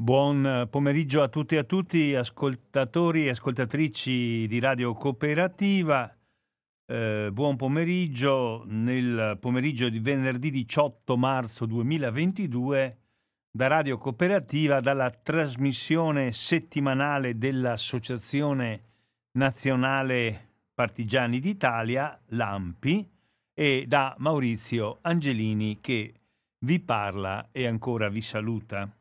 Buon pomeriggio a tutti e a tutti, ascoltatori e ascoltatrici di Radio Cooperativa. Eh, buon pomeriggio nel pomeriggio di venerdì 18 marzo 2022 da Radio Cooperativa, dalla trasmissione settimanale dell'Associazione Nazionale Partigiani d'Italia, l'AMPI, e da Maurizio Angelini che vi parla e ancora vi saluta.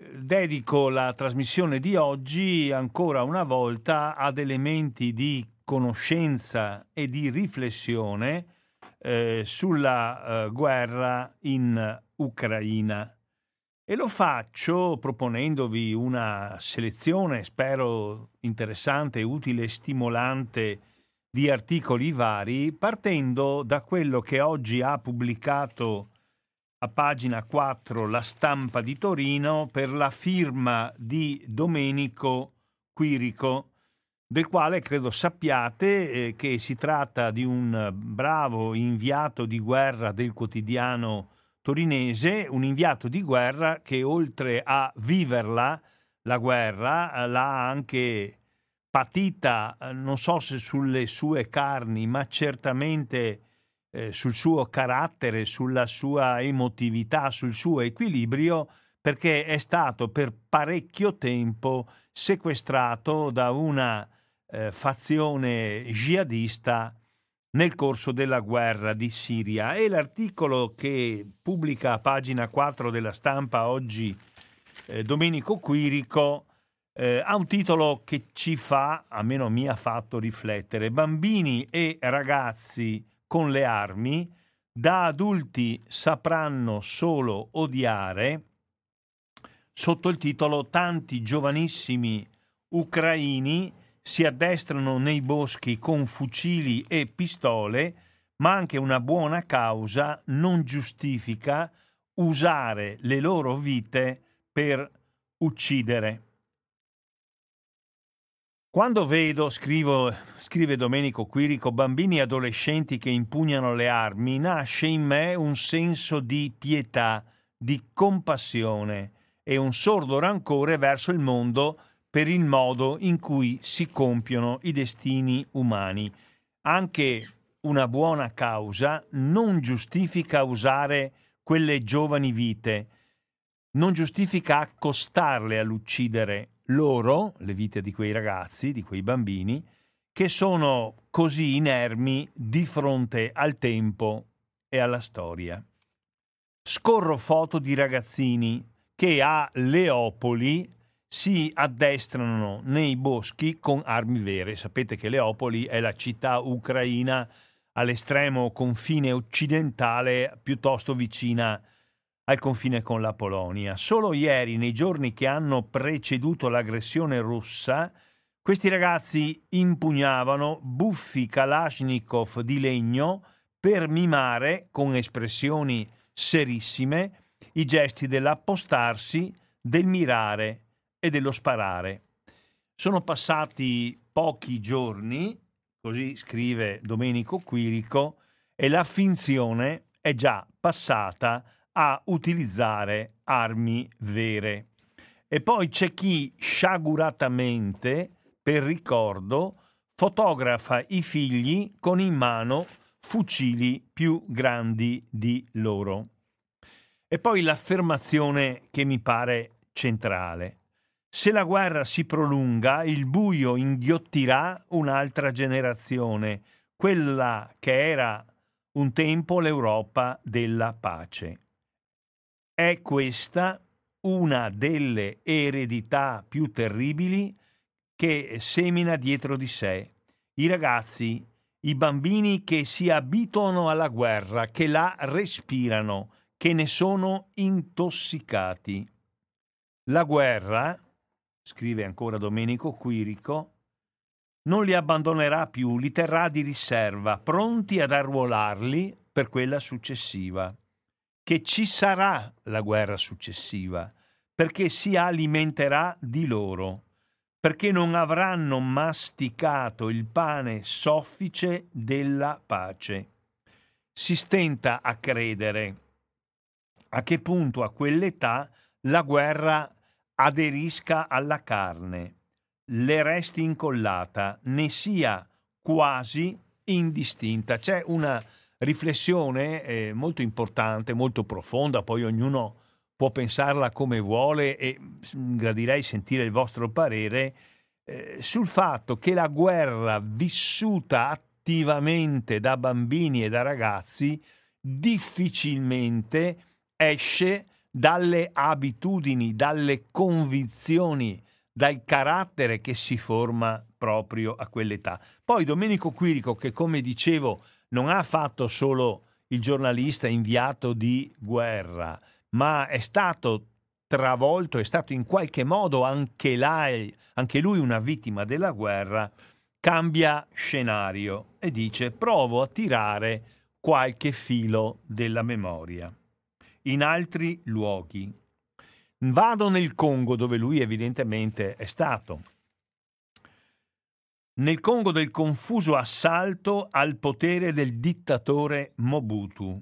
Dedico la trasmissione di oggi ancora una volta ad elementi di conoscenza e di riflessione eh, sulla eh, guerra in Ucraina. E lo faccio proponendovi una selezione, spero interessante, utile e stimolante, di articoli vari, partendo da quello che oggi ha pubblicato a pagina 4 la stampa di Torino per la firma di Domenico Quirico, del quale credo sappiate eh, che si tratta di un bravo inviato di guerra del quotidiano torinese, un inviato di guerra che oltre a viverla, la guerra, l'ha anche patita, eh, non so se sulle sue carni, ma certamente eh, sul suo carattere, sulla sua emotività, sul suo equilibrio, perché è stato per parecchio tempo sequestrato da una eh, fazione jihadista nel corso della guerra di Siria. E l'articolo che pubblica a pagina 4 della stampa oggi eh, Domenico Quirico eh, ha un titolo che ci fa, almeno mi ha fatto riflettere, bambini e ragazzi con le armi, da adulti sapranno solo odiare, sotto il titolo Tanti giovanissimi ucraini si addestrano nei boschi con fucili e pistole, ma anche una buona causa non giustifica usare le loro vite per uccidere. Quando vedo, scrivo, scrive Domenico Quirico, bambini e adolescenti che impugnano le armi, nasce in me un senso di pietà, di compassione e un sordo rancore verso il mondo per il modo in cui si compiono i destini umani. Anche una buona causa non giustifica usare quelle giovani vite, non giustifica accostarle all'uccidere loro, le vite di quei ragazzi, di quei bambini, che sono così inermi di fronte al tempo e alla storia. Scorro foto di ragazzini che a Leopoli si addestrano nei boschi con armi vere. Sapete che Leopoli è la città ucraina all'estremo confine occidentale, piuttosto vicina a al confine con la Polonia. Solo ieri, nei giorni che hanno preceduto l'aggressione russa, questi ragazzi impugnavano buffi Kalashnikov di legno per mimare, con espressioni serissime, i gesti dell'appostarsi, del mirare e dello sparare. Sono passati pochi giorni, così scrive Domenico Quirico, e la finzione è già passata a utilizzare armi vere. E poi c'è chi sciaguratamente, per ricordo, fotografa i figli con in mano fucili più grandi di loro. E poi l'affermazione che mi pare centrale. Se la guerra si prolunga, il buio inghiottirà un'altra generazione, quella che era un tempo l'Europa della pace. È questa una delle eredità più terribili che semina dietro di sé i ragazzi, i bambini che si abituano alla guerra, che la respirano, che ne sono intossicati. La guerra, scrive ancora Domenico Quirico, non li abbandonerà più, li terrà di riserva, pronti ad arruolarli per quella successiva che ci sarà la guerra successiva, perché si alimenterà di loro, perché non avranno masticato il pane soffice della pace. Si stenta a credere a che punto a quell'età la guerra aderisca alla carne, le resti incollata, ne sia quasi indistinta. C'è una riflessione eh, molto importante, molto profonda, poi ognuno può pensarla come vuole e gradirei sentire il vostro parere eh, sul fatto che la guerra vissuta attivamente da bambini e da ragazzi difficilmente esce dalle abitudini, dalle convinzioni, dal carattere che si forma proprio a quell'età. Poi Domenico Quirico, che come dicevo non ha fatto solo il giornalista inviato di guerra, ma è stato travolto, è stato in qualche modo anche, lei, anche lui una vittima della guerra, cambia scenario e dice provo a tirare qualche filo della memoria. In altri luoghi. Vado nel Congo dove lui evidentemente è stato nel Congo del confuso assalto al potere del dittatore Mobutu.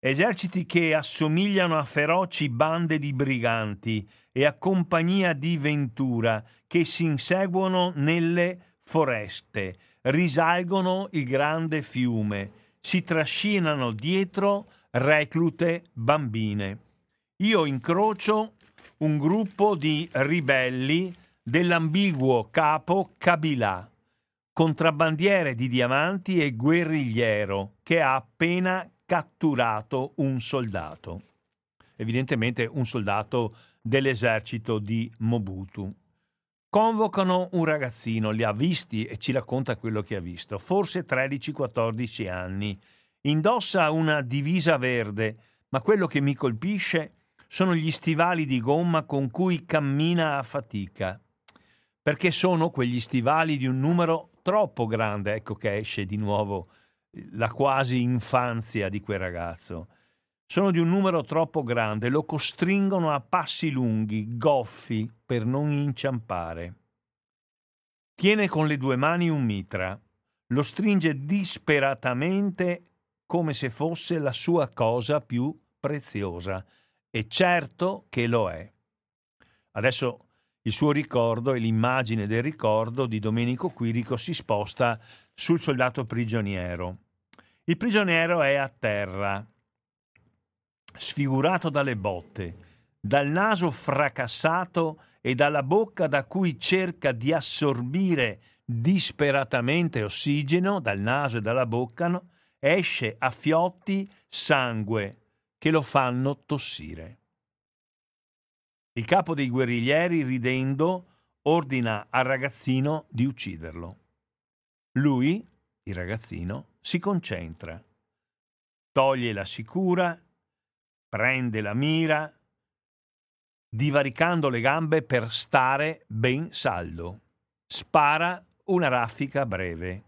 Eserciti che assomigliano a feroci bande di briganti e a compagnia di Ventura che si inseguono nelle foreste, risalgono il grande fiume, si trascinano dietro reclute bambine. Io incrocio un gruppo di ribelli dell'ambiguo capo Kabila contrabbandiere di diamanti e guerrigliero che ha appena catturato un soldato, evidentemente un soldato dell'esercito di Mobutu. Convocano un ragazzino, li ha visti e ci racconta quello che ha visto, forse 13-14 anni, indossa una divisa verde, ma quello che mi colpisce sono gli stivali di gomma con cui cammina a fatica, perché sono quegli stivali di un numero troppo grande, ecco che esce di nuovo la quasi infanzia di quel ragazzo. Sono di un numero troppo grande, lo costringono a passi lunghi, goffi, per non inciampare. Tiene con le due mani un mitra, lo stringe disperatamente come se fosse la sua cosa più preziosa, e certo che lo è. Adesso il suo ricordo e l'immagine del ricordo di Domenico Quirico si sposta sul soldato prigioniero. Il prigioniero è a terra, sfigurato dalle botte, dal naso fracassato e dalla bocca da cui cerca di assorbire disperatamente ossigeno dal naso e dalla bocca, esce a fiotti sangue che lo fanno tossire. Il capo dei guerriglieri, ridendo, ordina al ragazzino di ucciderlo. Lui, il ragazzino, si concentra, toglie la sicura, prende la mira, divaricando le gambe per stare ben saldo. Spara una raffica breve.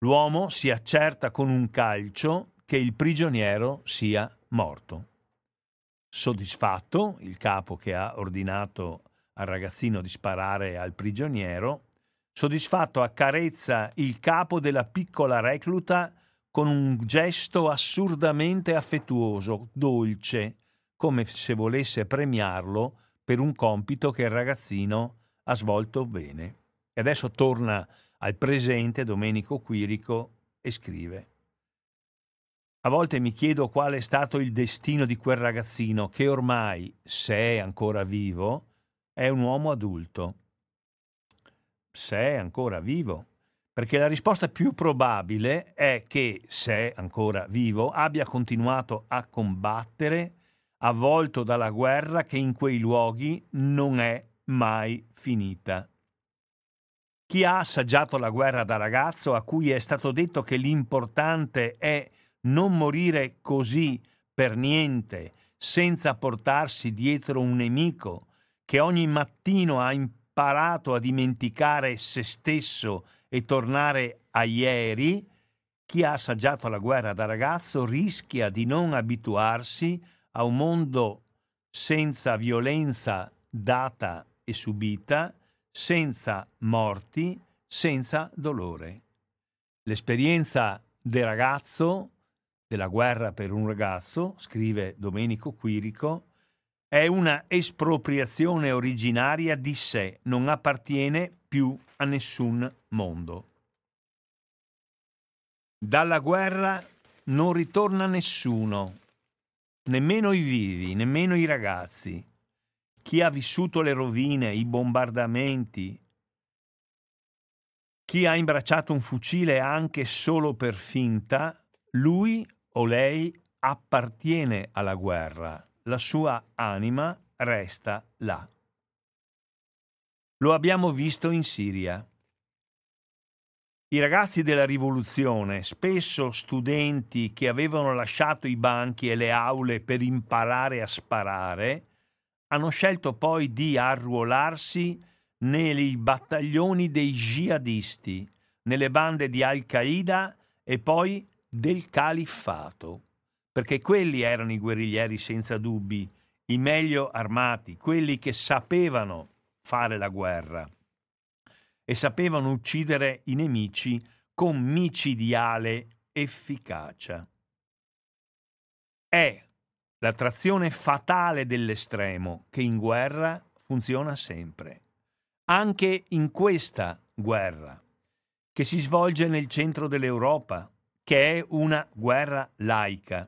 L'uomo si accerta con un calcio che il prigioniero sia morto. Soddisfatto, il capo che ha ordinato al ragazzino di sparare al prigioniero, soddisfatto accarezza il capo della piccola recluta con un gesto assurdamente affettuoso, dolce, come se volesse premiarlo per un compito che il ragazzino ha svolto bene. E adesso torna al presente Domenico Quirico e scrive a volte mi chiedo quale è stato il destino di quel ragazzino che ormai, se è ancora vivo, è un uomo adulto. Se è ancora vivo. Perché la risposta più probabile è che, se è ancora vivo, abbia continuato a combattere, avvolto dalla guerra che in quei luoghi non è mai finita. Chi ha assaggiato la guerra da ragazzo, a cui è stato detto che l'importante è non morire così per niente, senza portarsi dietro un nemico che ogni mattino ha imparato a dimenticare se stesso e tornare a ieri, chi ha assaggiato la guerra da ragazzo rischia di non abituarsi a un mondo senza violenza data e subita, senza morti, senza dolore. L'esperienza del ragazzo della guerra per un ragazzo, scrive Domenico Quirico, è una espropriazione originaria di sé, non appartiene più a nessun mondo. Dalla guerra non ritorna nessuno, nemmeno i vivi, nemmeno i ragazzi. Chi ha vissuto le rovine, i bombardamenti, chi ha imbracciato un fucile anche solo per finta, lui o lei appartiene alla guerra, la sua anima resta là. Lo abbiamo visto in Siria. I ragazzi della rivoluzione, spesso studenti che avevano lasciato i banchi e le aule per imparare a sparare, hanno scelto poi di arruolarsi nei battaglioni dei jihadisti, nelle bande di Al-Qaeda e poi del califfato, perché quelli erano i guerriglieri senza dubbi, i meglio armati, quelli che sapevano fare la guerra e sapevano uccidere i nemici con micidiale efficacia. È l'attrazione fatale dell'estremo che in guerra funziona sempre, anche in questa guerra, che si svolge nel centro dell'Europa, che è una guerra laica.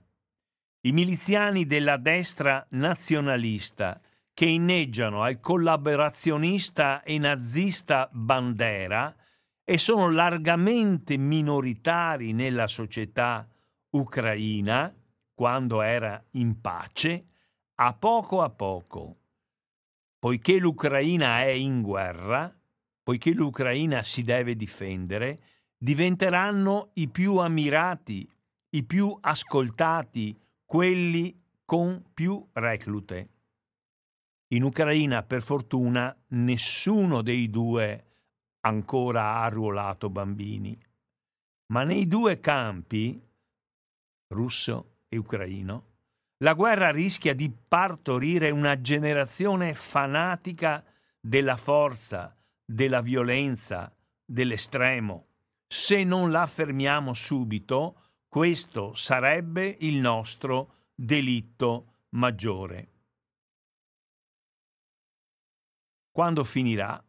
I miliziani della destra nazionalista che inneggiano al collaborazionista e nazista Bandera e sono largamente minoritari nella società ucraina quando era in pace, a poco a poco, poiché l'Ucraina è in guerra, poiché l'Ucraina si deve difendere, diventeranno i più ammirati, i più ascoltati, quelli con più reclute. In Ucraina, per fortuna, nessuno dei due ancora ha arruolato bambini, ma nei due campi, russo e ucraino, la guerra rischia di partorire una generazione fanatica della forza, della violenza, dell'estremo. Se non la fermiamo subito, questo sarebbe il nostro delitto maggiore. Quando finirà,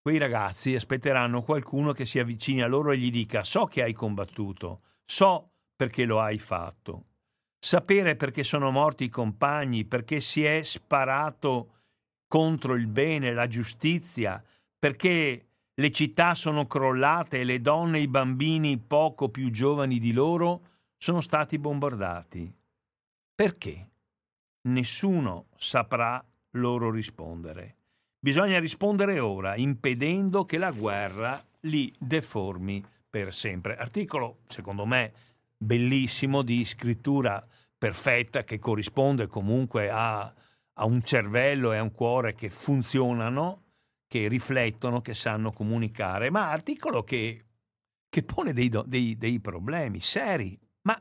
quei ragazzi aspetteranno qualcuno che si avvicini a loro e gli dica so che hai combattuto, so perché lo hai fatto. Sapere perché sono morti i compagni, perché si è sparato contro il bene, la giustizia, perché le città sono crollate e le donne e i bambini poco più giovani di loro sono stati bombardati. Perché? Nessuno saprà loro rispondere. Bisogna rispondere ora, impedendo che la guerra li deformi per sempre. Articolo, secondo me, bellissimo di scrittura perfetta che corrisponde comunque a, a un cervello e a un cuore che funzionano, che riflettono, che sanno comunicare, ma articolo che, che pone dei, dei, dei problemi seri. Ma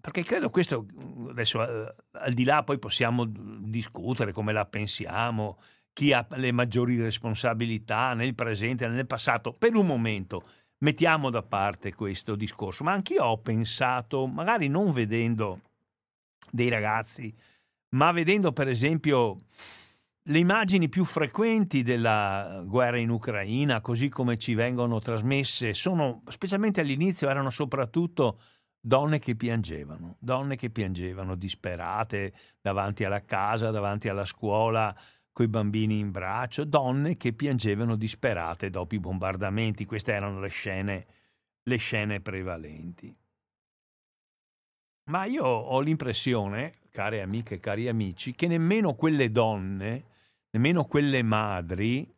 perché credo questo, adesso eh, al di là poi possiamo discutere come la pensiamo, chi ha le maggiori responsabilità nel presente e nel passato, per un momento mettiamo da parte questo discorso, ma anch'io ho pensato, magari non vedendo dei ragazzi, ma vedendo per esempio le immagini più frequenti della guerra in Ucraina, così come ci vengono trasmesse, sono, specialmente all'inizio, erano soprattutto donne che piangevano, donne che piangevano disperate davanti alla casa, davanti alla scuola, coi bambini in braccio, donne che piangevano disperate dopo i bombardamenti. Queste erano le scene, le scene prevalenti. Ma io ho l'impressione, care amiche e cari amici, che nemmeno quelle donne, nemmeno quelle madri,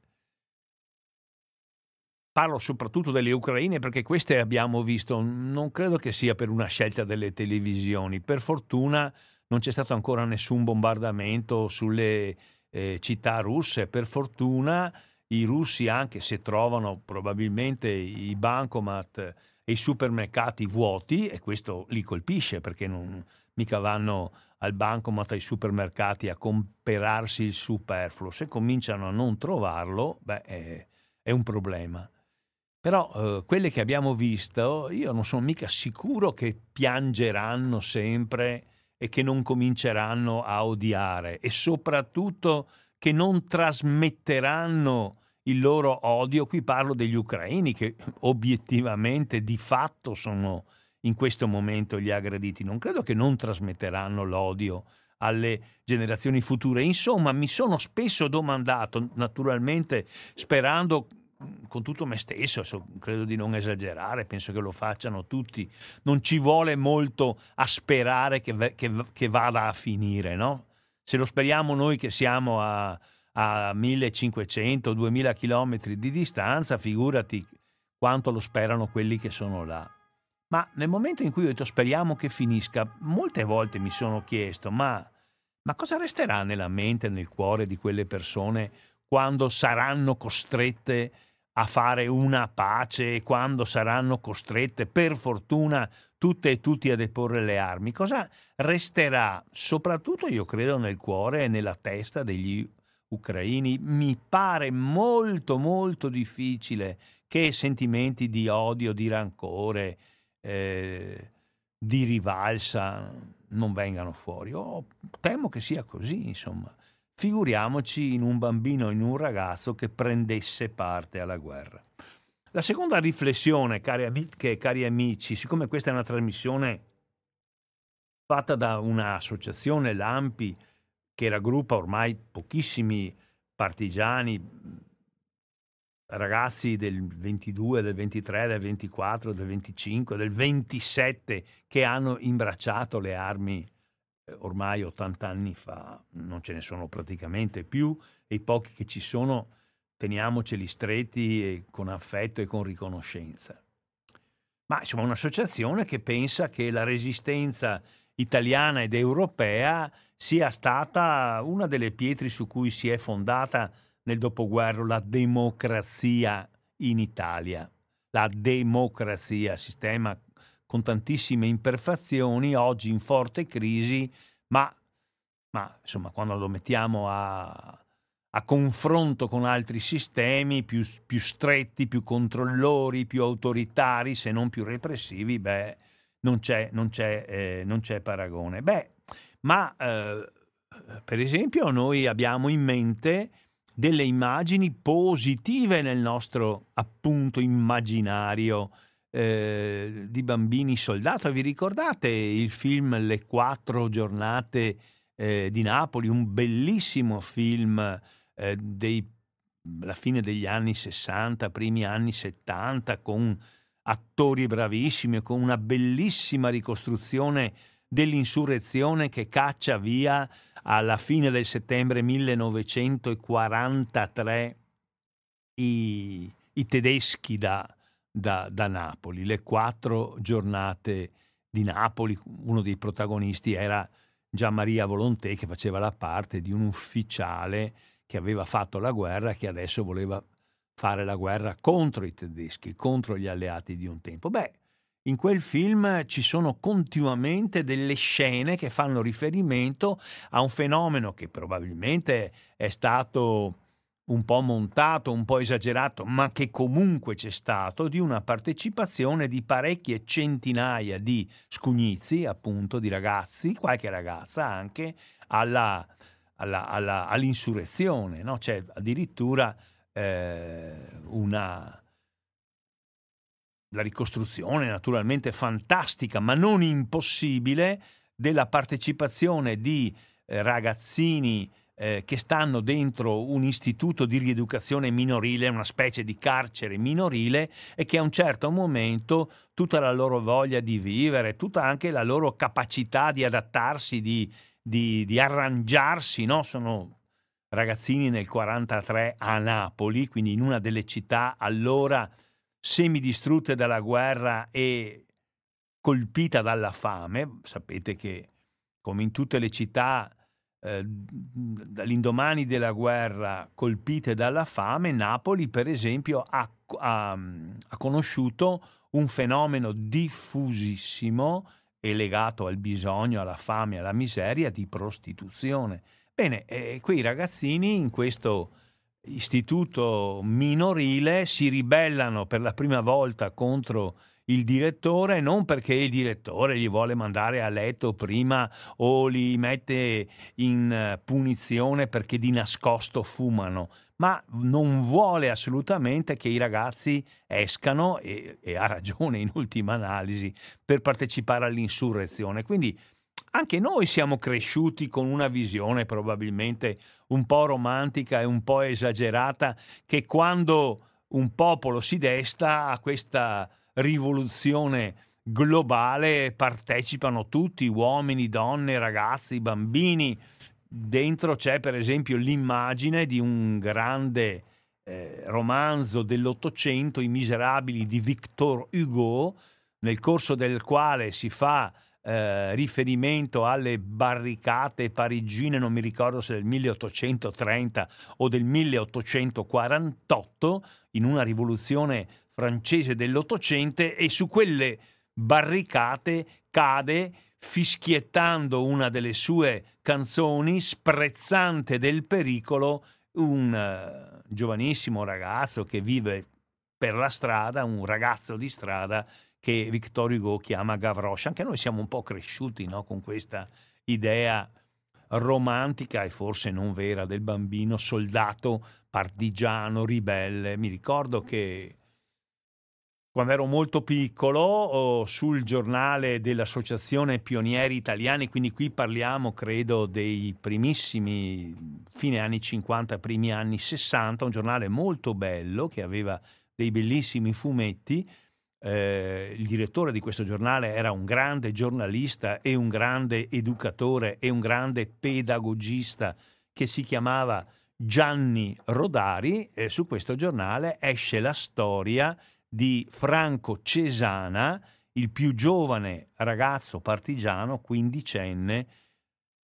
parlo soprattutto delle ucraine perché queste abbiamo visto, non credo che sia per una scelta delle televisioni, per fortuna non c'è stato ancora nessun bombardamento sulle eh, città russe, per fortuna i russi anche se trovano probabilmente i bancomat e i supermercati vuoti e questo li colpisce perché non mica vanno al bancomat ai supermercati a comprarsi il superfluo, se cominciano a non trovarlo, beh, è, è un problema. Però eh, quelle che abbiamo visto, io non sono mica sicuro che piangeranno sempre e che non cominceranno a odiare e soprattutto che non trasmetteranno il loro odio. Qui parlo degli ucraini che obiettivamente di fatto sono in questo momento gli aggrediti. Non credo che non trasmetteranno l'odio alle generazioni future. Insomma, mi sono spesso domandato, naturalmente sperando con tutto me stesso, credo di non esagerare, penso che lo facciano tutti, non ci vuole molto a sperare che, che, che vada a finire, no? Se lo speriamo noi che siamo a, a 1500-2000 km di distanza, figurati quanto lo sperano quelli che sono là. Ma nel momento in cui ho detto speriamo che finisca, molte volte mi sono chiesto, ma, ma cosa resterà nella mente e nel cuore di quelle persone quando saranno costrette a fare una pace e quando saranno costrette, per fortuna, tutte e tutti a deporre le armi? Cosa resterà, soprattutto io credo, nel cuore e nella testa degli ucraini? Mi pare molto, molto difficile che sentimenti di odio, di rancore, eh, di rivalsa non vengano fuori. Oh, temo che sia così, insomma. Figuriamoci in un bambino, in un ragazzo che prendesse parte alla guerra. La seconda riflessione, cari amiche e cari amici, siccome questa è una trasmissione fatta da un'associazione, l'AMPI, che raggruppa ormai pochissimi partigiani, ragazzi del 22, del 23, del 24, del 25, del 27 che hanno imbracciato le armi eh, ormai 80 anni fa, non ce ne sono praticamente più e i pochi che ci sono teniamoceli stretti con affetto e con riconoscenza. Ma insomma un'associazione che pensa che la resistenza italiana ed europea sia stata una delle pietre su cui si è fondata nel dopoguerra la democrazia in Italia. La democrazia, sistema con tantissime imperfezioni, oggi in forte crisi, ma, ma insomma quando lo mettiamo a, a confronto con altri sistemi più, più, stretti, più controllori, più autoritari, se non più repressivi, beh, non c'è, non c'è, eh, non c'è paragone. Beh, ma eh, per esempio noi abbiamo in mente delle immagini positive nel nostro appunto immaginario eh, di bambini soldato. Vi ricordate il film Le quattro giornate eh, di Napoli, un bellissimo film eh, dei la fine degli anni 60, primi anni 70, con attori bravissimi con una bellissima ricostruzione dell'insurrezione che caccia via alla fine del settembre 1943 i, i tedeschi da, da, da, Napoli, le quattro giornate di Napoli. Uno dei protagonisti era Gian Maria Volontè che faceva la parte di un ufficiale che aveva fatto la guerra e che adesso voleva fare la guerra contro i tedeschi, contro gli alleati di un tempo. Beh, in quel film ci sono continuamente delle scene che fanno riferimento a un fenomeno che probabilmente è stato un po' montato, un po' esagerato, ma che comunque c'è stato, di una partecipazione di parecchie centinaia di scugnizi, appunto, di ragazzi, qualche ragazza anche, alla, alla, alla, all'insurrezione. No? C'è addirittura eh, una la ricostruzione naturalmente fantastica, ma non impossibile, della partecipazione di eh, ragazzini eh, che stanno dentro un istituto di rieducazione minorile, una specie di carcere minorile, e che a un certo momento tutta la loro voglia di vivere, tutta anche la loro capacità di adattarsi, di, di, di arrangiarsi, no? sono ragazzini nel 43 a Napoli, quindi in una delle città allora semidistrutte dalla guerra e colpita dalla fame. Sapete che, come in tutte le città eh, dall'indomani della guerra colpite dalla fame, Napoli, per esempio, ha, ha, ha conosciuto un fenomeno diffusissimo e legato al bisogno, alla fame, alla miseria di prostituzione. Bene, eh, quei ragazzini in questo istituto minorile si ribellano per la prima volta contro il direttore, non perché il direttore gli vuole mandare a letto prima o li mette in eh, punizione perché di nascosto fumano, ma non vuole assolutamente che i ragazzi escano, e, e ha ragione in ultima analisi, per partecipare all'insurrezione. Quindi anche noi siamo cresciuti con una visione probabilmente un po' romantica e un po' esagerata che quando un popolo si desta a questa rivoluzione globale partecipano tutti, uomini, donne, ragazzi, bambini. Dentro c'è per esempio l'immagine di un grande eh, romanzo dell'Ottocento, I Miserabili di Victor Hugo, nel corso del quale si fa eh, riferimento alle barricate parigine, non mi ricordo se del 1830 o del 1848, in una rivoluzione francese dell'Ottocento, e su quelle barricate cade fischiettando una delle sue canzoni, sprezzante del pericolo, un uh, giovanissimo ragazzo che vive per la strada, un ragazzo di strada che Victor Hugo chiama Gavroche. Anche noi siamo un po' cresciuti no? con questa idea romantica e forse non vera del bambino soldato partigiano, ribelle. Mi ricordo che quando ero molto piccolo sul giornale dell'Associazione Pionieri Italiani, quindi qui parliamo credo dei primissimi fine anni 50, primi anni 60, un giornale molto bello che aveva dei bellissimi fumetti, eh, il direttore di questo giornale era un grande giornalista e un grande educatore e un grande pedagogista che si chiamava Gianni Rodari. E su questo giornale esce la storia di Franco Cesana, il più giovane ragazzo partigiano, quindicenne,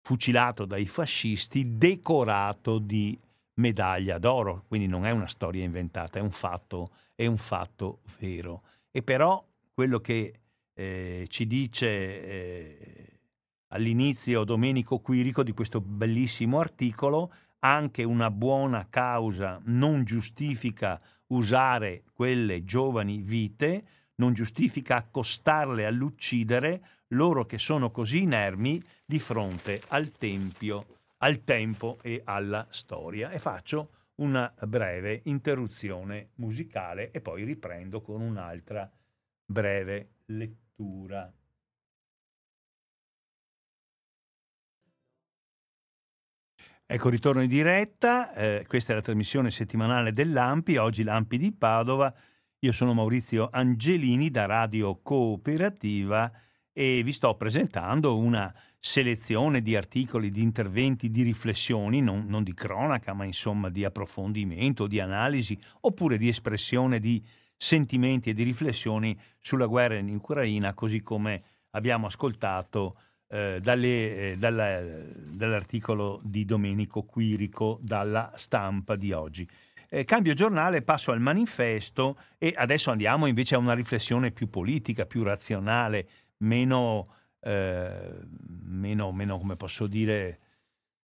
fucilato dai fascisti, decorato di medaglia d'oro. Quindi non è una storia inventata, è un fatto, è un fatto vero. E però quello che eh, ci dice eh, all'inizio Domenico Quirico di questo bellissimo articolo, anche una buona causa non giustifica usare quelle giovani vite, non giustifica accostarle all'uccidere loro che sono così inermi di fronte al tempio, al tempo e alla storia. E faccio una breve interruzione musicale e poi riprendo con un'altra breve lettura. Ecco, ritorno in diretta, eh, questa è la trasmissione settimanale dell'Ampi, oggi l'Ampi di Padova, io sono Maurizio Angelini da Radio Cooperativa e vi sto presentando una selezione di articoli, di interventi, di riflessioni, non, non di cronaca, ma insomma di approfondimento, di analisi, oppure di espressione di sentimenti e di riflessioni sulla guerra in Ucraina, così come abbiamo ascoltato eh, dalle, eh, dalla, dall'articolo di Domenico Quirico dalla stampa di oggi. Eh, cambio giornale, passo al manifesto e adesso andiamo invece a una riflessione più politica, più razionale, meno eh, meno, meno, come posso dire,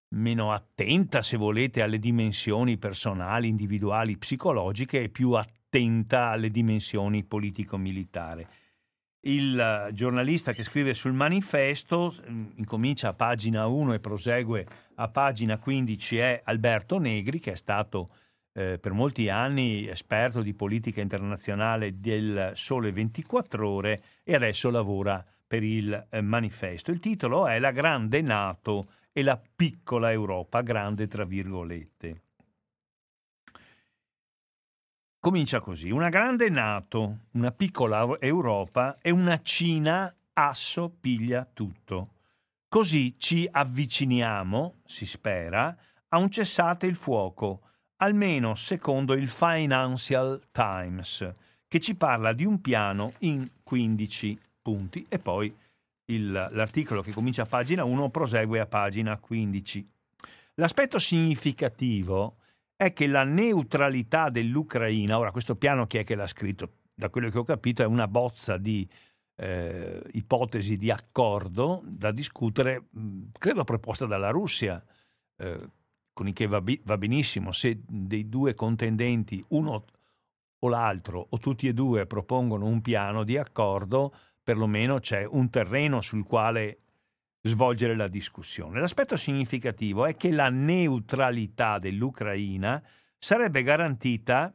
meno attenta, se volete, alle dimensioni personali, individuali, psicologiche e più attenta alle dimensioni politico-militari. Il giornalista che scrive sul manifesto mm, incomincia a pagina 1 e prosegue a pagina 15 è Alberto Negri, che è stato eh, per molti anni esperto di politica internazionale del Sole 24 ore e adesso lavora per il eh, manifesto. Il titolo è La grande Nato e la piccola Europa, grande tra virgolette. Comincia così, una grande Nato, una piccola Europa e una Cina asso piglia tutto. Così ci avviciniamo, si spera, a un cessate il fuoco, almeno secondo il Financial Times, che ci parla di un piano in 15 punti e poi il, l'articolo che comincia a pagina 1 prosegue a pagina 15. L'aspetto significativo è che la neutralità dell'Ucraina, ora questo piano chi è che l'ha scritto? Da quello che ho capito è una bozza di eh, ipotesi di accordo da discutere, credo proposta dalla Russia, eh, con il che va, va benissimo se dei due contendenti uno o l'altro o tutti e due propongono un piano di accordo, perlomeno c'è un terreno sul quale svolgere la discussione. L'aspetto significativo è che la neutralità dell'Ucraina sarebbe garantita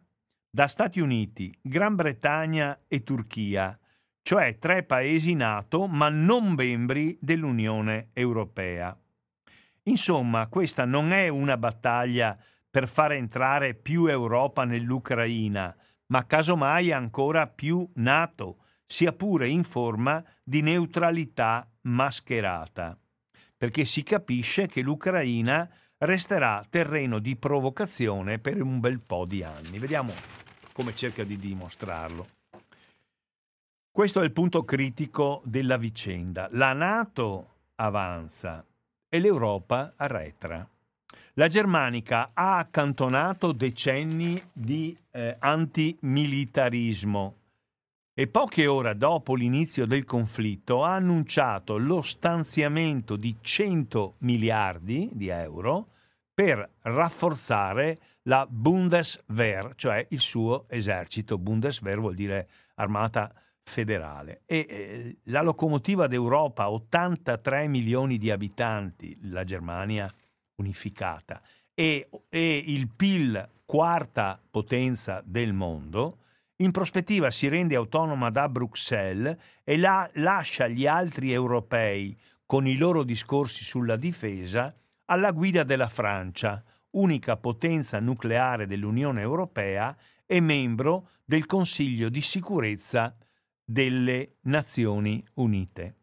da Stati Uniti, Gran Bretagna e Turchia, cioè tre paesi NATO ma non membri dell'Unione Europea. Insomma, questa non è una battaglia per far entrare più Europa nell'Ucraina, ma casomai ancora più NATO, sia pure in forma di neutralità mascherata, perché si capisce che l'Ucraina resterà terreno di provocazione per un bel po' di anni. Vediamo come cerca di dimostrarlo. Questo è il punto critico della vicenda. La Nato avanza e l'Europa arretra. La Germanica ha accantonato decenni di eh, antimilitarismo e poche ore dopo l'inizio del conflitto ha annunciato lo stanziamento di 100 miliardi di euro per rafforzare la Bundeswehr, cioè il suo esercito. Bundeswehr vuol dire armata federale. E eh, la locomotiva d'Europa, 83 milioni di abitanti, la Germania unificata, e, e il PIL, quarta potenza del mondo, in prospettiva si rende autonoma da Bruxelles e la, lascia gli altri europei, con i loro discorsi sulla difesa, alla guida della Francia, unica potenza nucleare dell'Unione Europea e membro del Consiglio di sicurezza delle Nazioni Unite.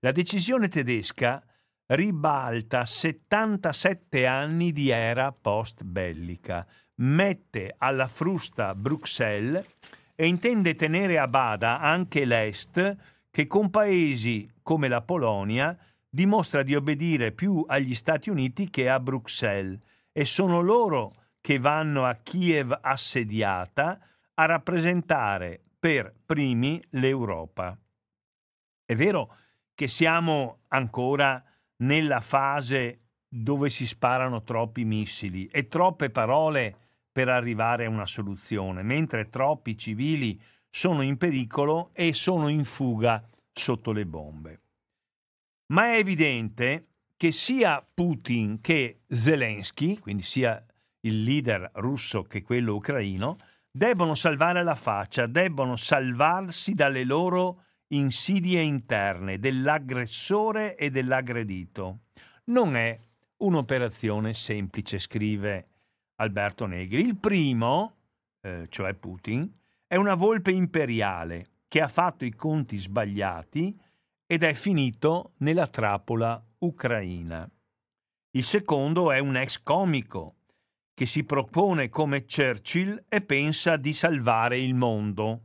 La decisione tedesca ribalta 77 anni di era post-bellica, mette alla frusta Bruxelles e intende tenere a bada anche l'Est che con paesi come la Polonia dimostra di obbedire più agli Stati Uniti che a Bruxelles e sono loro che vanno a Kiev assediata a rappresentare per primi l'Europa. È vero che siamo ancora nella fase dove si sparano troppi missili e troppe parole per arrivare a una soluzione, mentre troppi civili sono in pericolo e sono in fuga sotto le bombe. Ma è evidente che sia Putin che Zelensky, quindi sia il leader russo che quello ucraino, debbono salvare la faccia, debbono salvarsi dalle loro insidie interne dell'aggressore e dell'aggredito. Non è un'operazione semplice, scrive Alberto Negri. Il primo, eh, cioè Putin, è una volpe imperiale che ha fatto i conti sbagliati ed è finito nella trappola ucraina. Il secondo è un ex comico che si propone come Churchill e pensa di salvare il mondo.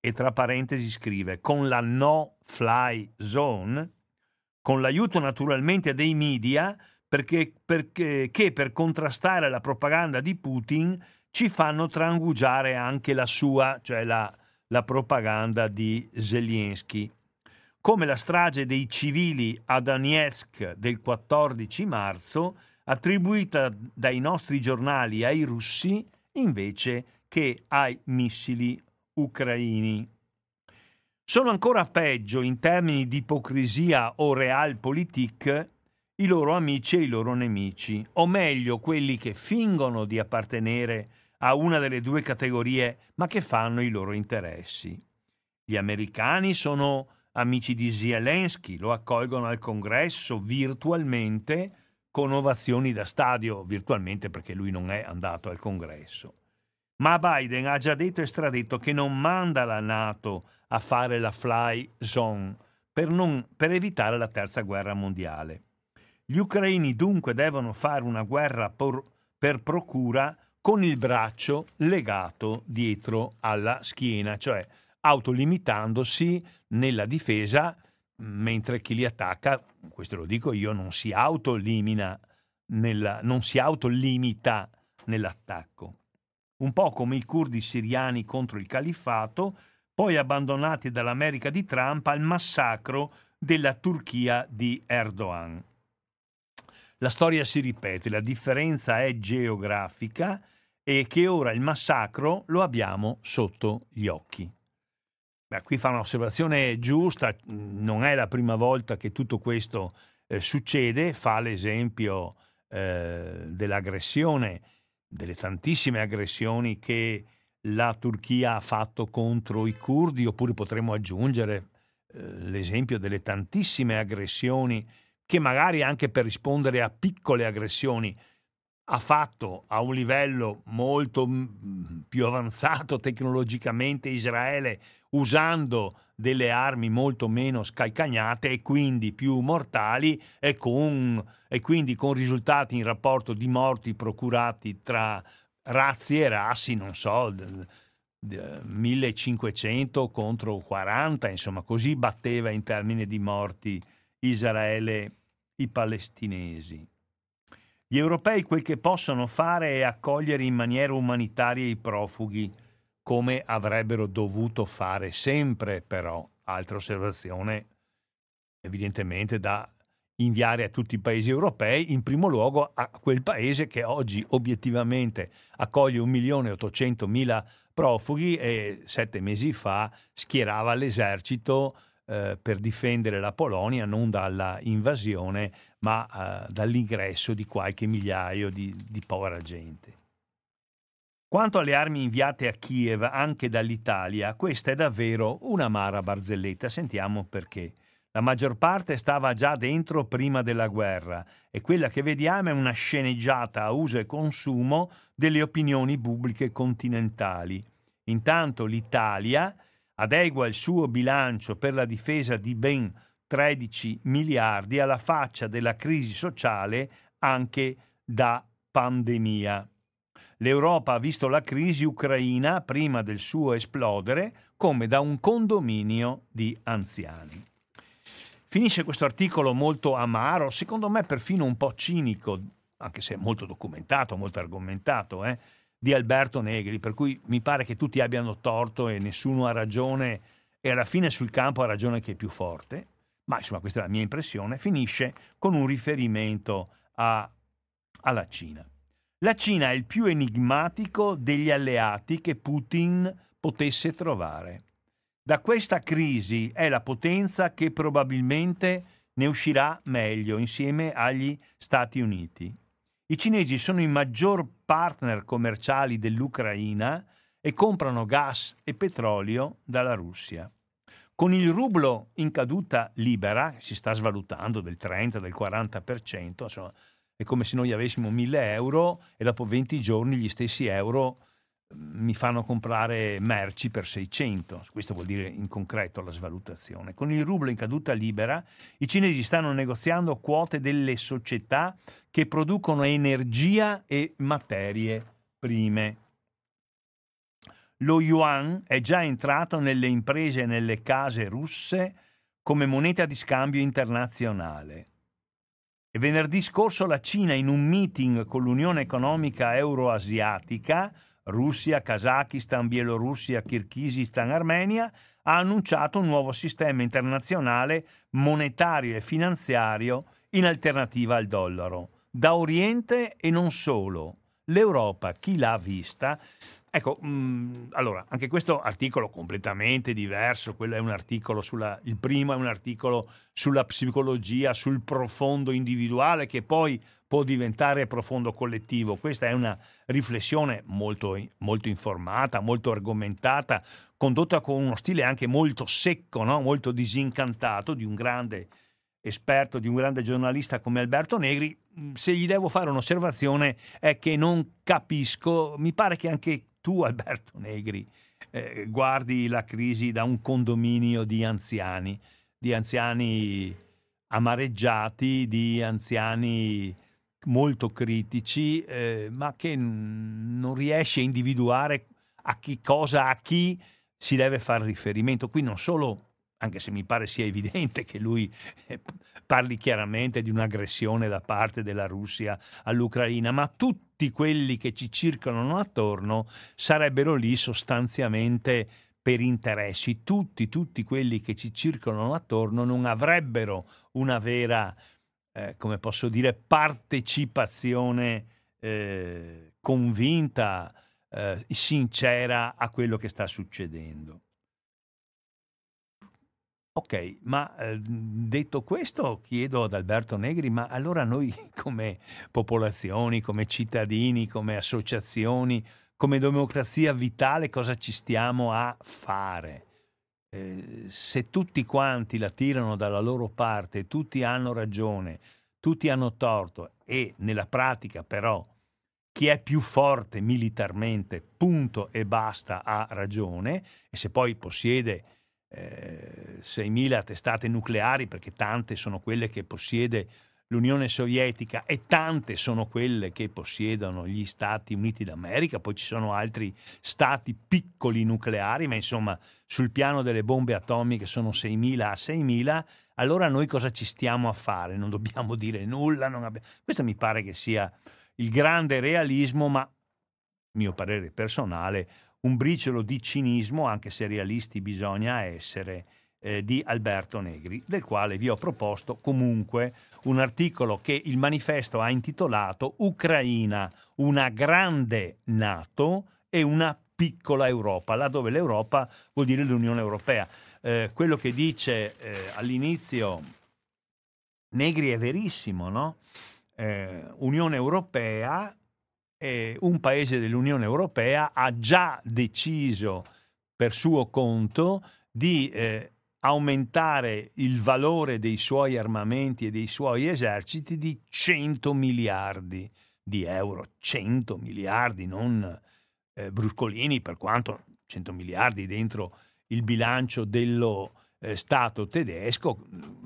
E tra parentesi scrive, con la no-fly zone, con l'aiuto naturalmente dei media, perché, perché che per contrastare la propaganda di Putin ci fanno trangugiare anche la sua, cioè la, la propaganda di Zelensky. Come la strage dei civili a Donetsk del 14 marzo, attribuita dai nostri giornali ai russi invece che ai missili ucraini. Sono ancora peggio in termini di ipocrisia o realpolitik i loro amici e i loro nemici, o meglio quelli che fingono di appartenere a una delle due categorie ma che fanno i loro interessi. Gli americani sono amici di Zelensky, lo accolgono al congresso virtualmente con ovazioni da stadio virtualmente perché lui non è andato al congresso. Ma Biden ha già detto e stradetto che non manda la Nato a fare la fly zone per, non, per evitare la terza guerra mondiale. Gli ucraini dunque devono fare una guerra por, per procura con il braccio legato dietro alla schiena, cioè autolimitandosi nella difesa mentre chi li attacca, questo lo dico io, non si autolimina, nella, non si autolimita nell'attacco. Un po' come i curdi siriani contro il califfato, poi abbandonati dall'America di Trump al massacro della Turchia di Erdogan. La storia si ripete, la differenza è geografica e che ora il massacro lo abbiamo sotto gli occhi. Beh, qui fa un'osservazione giusta, non è la prima volta che tutto questo eh, succede, fa l'esempio eh, dell'aggressione, delle tantissime aggressioni che la Turchia ha fatto contro i curdi, oppure potremmo aggiungere eh, l'esempio delle tantissime aggressioni che magari anche per rispondere a piccole aggressioni ha fatto a un livello molto più avanzato tecnologicamente Israele usando delle armi molto meno scalcagnate e quindi più mortali e, con, e quindi con risultati in rapporto di morti procurati tra razzi e rassi, non so, 1500 contro 40, insomma, così batteva in termini di morti Israele i palestinesi. Gli europei quel che possono fare è accogliere in maniera umanitaria i profughi, come avrebbero dovuto fare sempre, però, altra osservazione evidentemente da inviare a tutti i paesi europei, in primo luogo a quel paese che oggi obiettivamente accoglie 1.800.000 profughi e sette mesi fa schierava l'esercito eh, per difendere la Polonia non dalla invasione ma eh, dall'ingresso di qualche migliaio di, di povera gente. Quanto alle armi inviate a Kiev anche dall'Italia, questa è davvero un'amara barzelletta. Sentiamo perché. La maggior parte stava già dentro prima della guerra e quella che vediamo è una sceneggiata a uso e consumo delle opinioni pubbliche continentali. Intanto l'Italia adegua il suo bilancio per la difesa di ben 13 miliardi alla faccia della crisi sociale anche da pandemia. L'Europa ha visto la crisi ucraina prima del suo esplodere come da un condominio di anziani. Finisce questo articolo molto amaro, secondo me perfino un po' cinico, anche se molto documentato, molto argomentato, eh, di Alberto Negri, per cui mi pare che tutti abbiano torto e nessuno ha ragione e alla fine sul campo ha ragione che è più forte, ma insomma questa è la mia impressione, finisce con un riferimento a, alla Cina. La Cina è il più enigmatico degli alleati che Putin potesse trovare. Da questa crisi è la potenza che probabilmente ne uscirà meglio insieme agli Stati Uniti. I cinesi sono i maggior partner commerciali dell'Ucraina e comprano gas e petrolio dalla Russia. Con il rublo in caduta libera, si sta svalutando del 30, del 40%, insomma, è come se noi avessimo 1000 euro e dopo 20 giorni gli stessi euro mi fanno comprare merci per 600, questo vuol dire in concreto la svalutazione. Con il rublo in caduta libera i cinesi stanno negoziando quote delle società che producono energia e materie prime. Lo yuan è già entrato nelle imprese e nelle case russe come moneta di scambio internazionale. E venerdì scorso la Cina in un meeting con l'Unione economica euroasiatica Russia, Kazakistan, Bielorussia, Kirghizistan, Armenia, ha annunciato un nuovo sistema internazionale monetario e finanziario in alternativa al dollaro. Da Oriente e non solo. L'Europa, chi l'ha vista? Ecco, mh, mm, allora, anche questo articolo completamente diverso, quello è un articolo sulla, il primo è un articolo sulla psicologia, sul profondo individuale che poi può diventare profondo collettivo. Questa è una riflessione molto, molto informata, molto argomentata, condotta con uno stile anche molto secco, no? molto disincantato di un grande esperto, di un grande giornalista come Alberto Negri. Se gli devo fare un'osservazione è che non capisco, mi pare che anche tu Alberto Negri eh, guardi la crisi da un condominio di anziani, di anziani amareggiati, di anziani molto critici, eh, ma che non riesce a individuare a chi cosa, a chi si deve fare riferimento. Qui non solo, anche se mi pare sia evidente che lui eh, parli chiaramente di un'aggressione da parte della Russia all'Ucraina, ma tutti quelli che ci circolano attorno sarebbero lì sostanzialmente per interessi. Tutti, tutti quelli che ci circolano attorno non avrebbero una vera eh, come posso dire, partecipazione eh, convinta, eh, sincera a quello che sta succedendo. Ok, ma eh, detto questo, chiedo ad Alberto Negri, ma allora noi come popolazioni, come cittadini, come associazioni, come democrazia vitale cosa ci stiamo a fare? Eh, se tutti quanti la tirano dalla loro parte, tutti hanno ragione, tutti hanno torto e nella pratica però chi è più forte militarmente, punto e basta, ha ragione e se poi possiede eh, 6.000 testate nucleari, perché tante sono quelle che possiede l'Unione Sovietica e tante sono quelle che possiedono gli Stati Uniti d'America, poi ci sono altri stati piccoli nucleari, ma insomma sul piano delle bombe atomiche sono 6.000 a 6.000, allora noi cosa ci stiamo a fare? Non dobbiamo dire nulla, abbi... questo mi pare che sia il grande realismo, ma mio parere personale, un briciolo di cinismo, anche se realisti bisogna essere, eh, di Alberto Negri, del quale vi ho proposto comunque un articolo che il manifesto ha intitolato Ucraina, una grande Nato e una piccola Europa, laddove l'Europa vuol dire l'Unione Europea. Eh, quello che dice eh, all'inizio Negri è verissimo, no? Eh, Unione Europea, un paese dell'Unione Europea ha già deciso per suo conto di eh, aumentare il valore dei suoi armamenti e dei suoi eserciti di 100 miliardi di euro. 100 miliardi, non eh, bruscolini, per quanto 100 miliardi dentro il bilancio dello eh, Stato tedesco,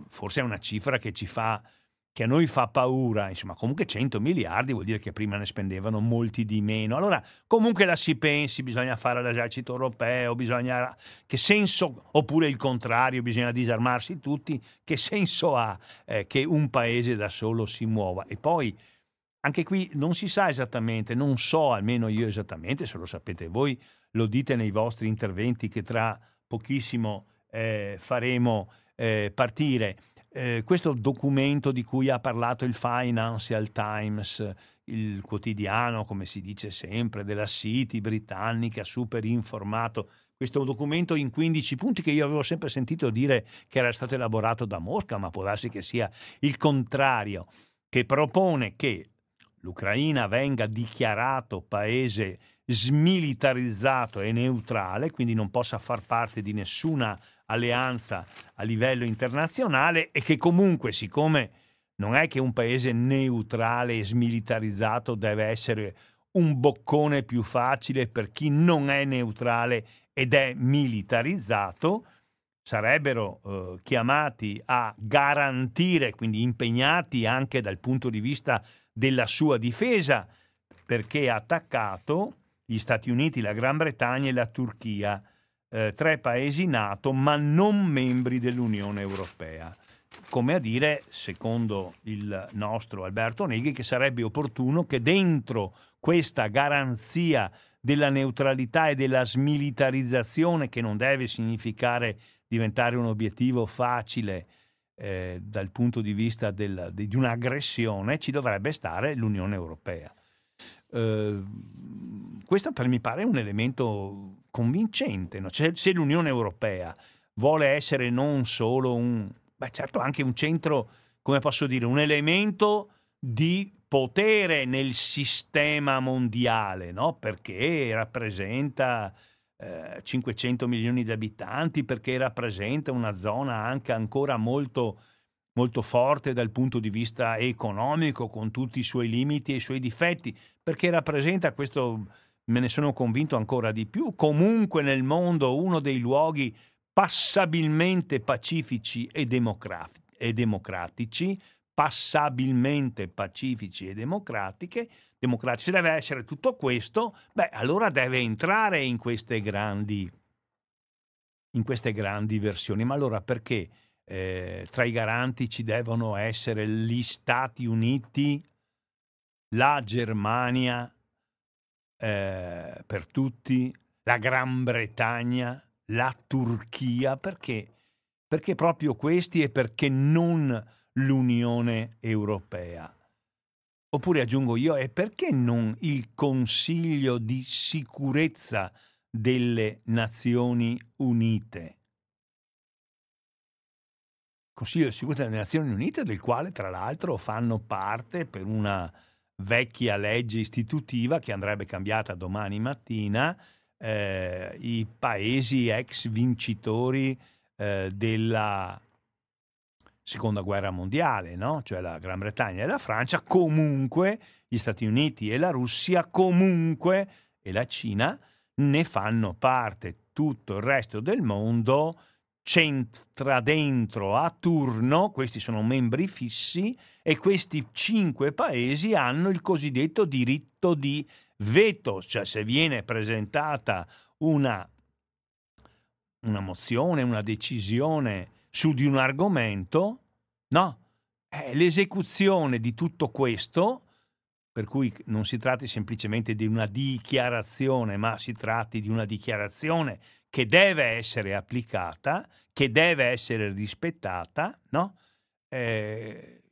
forse è una cifra che ci fa che a noi fa paura, insomma, comunque 100 miliardi vuol dire che prima ne spendevano molti di meno. Allora, comunque la si pensi, bisogna fare l'esercito europeo, bisogna che senso oppure il contrario, bisogna disarmarsi tutti, che senso ha eh, che un paese da solo si muova? E poi anche qui non si sa esattamente, non so almeno io esattamente, se lo sapete voi, lo dite nei vostri interventi che tra pochissimo eh, faremo eh, partire. Eh, questo documento di cui ha parlato il Financial Times, il quotidiano, come si dice sempre, della City britannica, super informato, questo documento in 15 punti che io avevo sempre sentito dire che era stato elaborato da Mosca, ma può darsi che sia il contrario, che propone che l'Ucraina venga dichiarato paese smilitarizzato e neutrale, quindi non possa far parte di nessuna alleanza a livello internazionale e che comunque, siccome non è che un paese neutrale e smilitarizzato deve essere un boccone più facile per chi non è neutrale ed è militarizzato, sarebbero eh, chiamati a garantire, quindi impegnati anche dal punto di vista della sua difesa, perché ha attaccato gli Stati Uniti, la Gran Bretagna e la Turchia eh, tre paesi NATO ma non membri dell'Unione Europea. Come a dire, secondo il nostro Alberto Negri, che sarebbe opportuno che dentro questa garanzia della neutralità e della smilitarizzazione, che non deve significare diventare un obiettivo facile eh, dal punto di vista del, di un'aggressione, ci dovrebbe stare l'Unione Europea. Eh, questo per mi pare un elemento convincente. No? Cioè, se l'Unione Europea vuole essere non solo un, beh, certo anche un centro, come posso dire, un elemento di potere nel sistema mondiale, no? perché rappresenta eh, 500 milioni di abitanti, perché rappresenta una zona anche ancora molto, molto forte dal punto di vista economico, con tutti i suoi limiti e i suoi difetti, perché rappresenta questo me ne sono convinto ancora di più, comunque nel mondo uno dei luoghi passabilmente pacifici e democratici, passabilmente pacifici e democratiche, democratici, deve essere tutto questo, beh, allora deve entrare in queste grandi, in queste grandi versioni. Ma allora perché eh, tra i garanti ci devono essere gli Stati Uniti, la Germania, eh, per tutti, la Gran Bretagna, la Turchia, perché? Perché proprio questi e perché non l'Unione Europea. Oppure aggiungo io, e perché non il Consiglio di sicurezza delle Nazioni Unite? Consiglio di sicurezza delle Nazioni Unite, del quale tra l'altro fanno parte per una vecchia legge istitutiva che andrebbe cambiata domani mattina eh, i paesi ex vincitori eh, della seconda guerra mondiale, no? cioè la Gran Bretagna e la Francia, comunque gli Stati Uniti e la Russia, comunque e la Cina ne fanno parte. Tutto il resto del mondo c'entra dentro a turno, questi sono membri fissi, e questi cinque paesi hanno il cosiddetto diritto di veto, cioè se viene presentata una, una mozione, una decisione su di un argomento, no, è l'esecuzione di tutto questo, per cui non si tratti semplicemente di una dichiarazione, ma si tratti di una dichiarazione che deve essere applicata, che deve essere rispettata, no? Eh,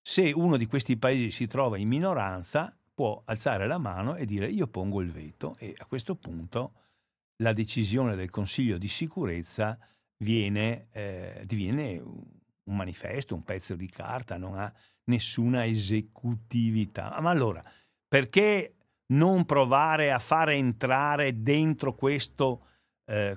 se uno di questi paesi si trova in minoranza, può alzare la mano e dire io pongo il veto e a questo punto la decisione del Consiglio di sicurezza viene, eh, diviene un manifesto, un pezzo di carta, non ha nessuna esecutività. Ma allora, perché non provare a fare entrare dentro questo, eh,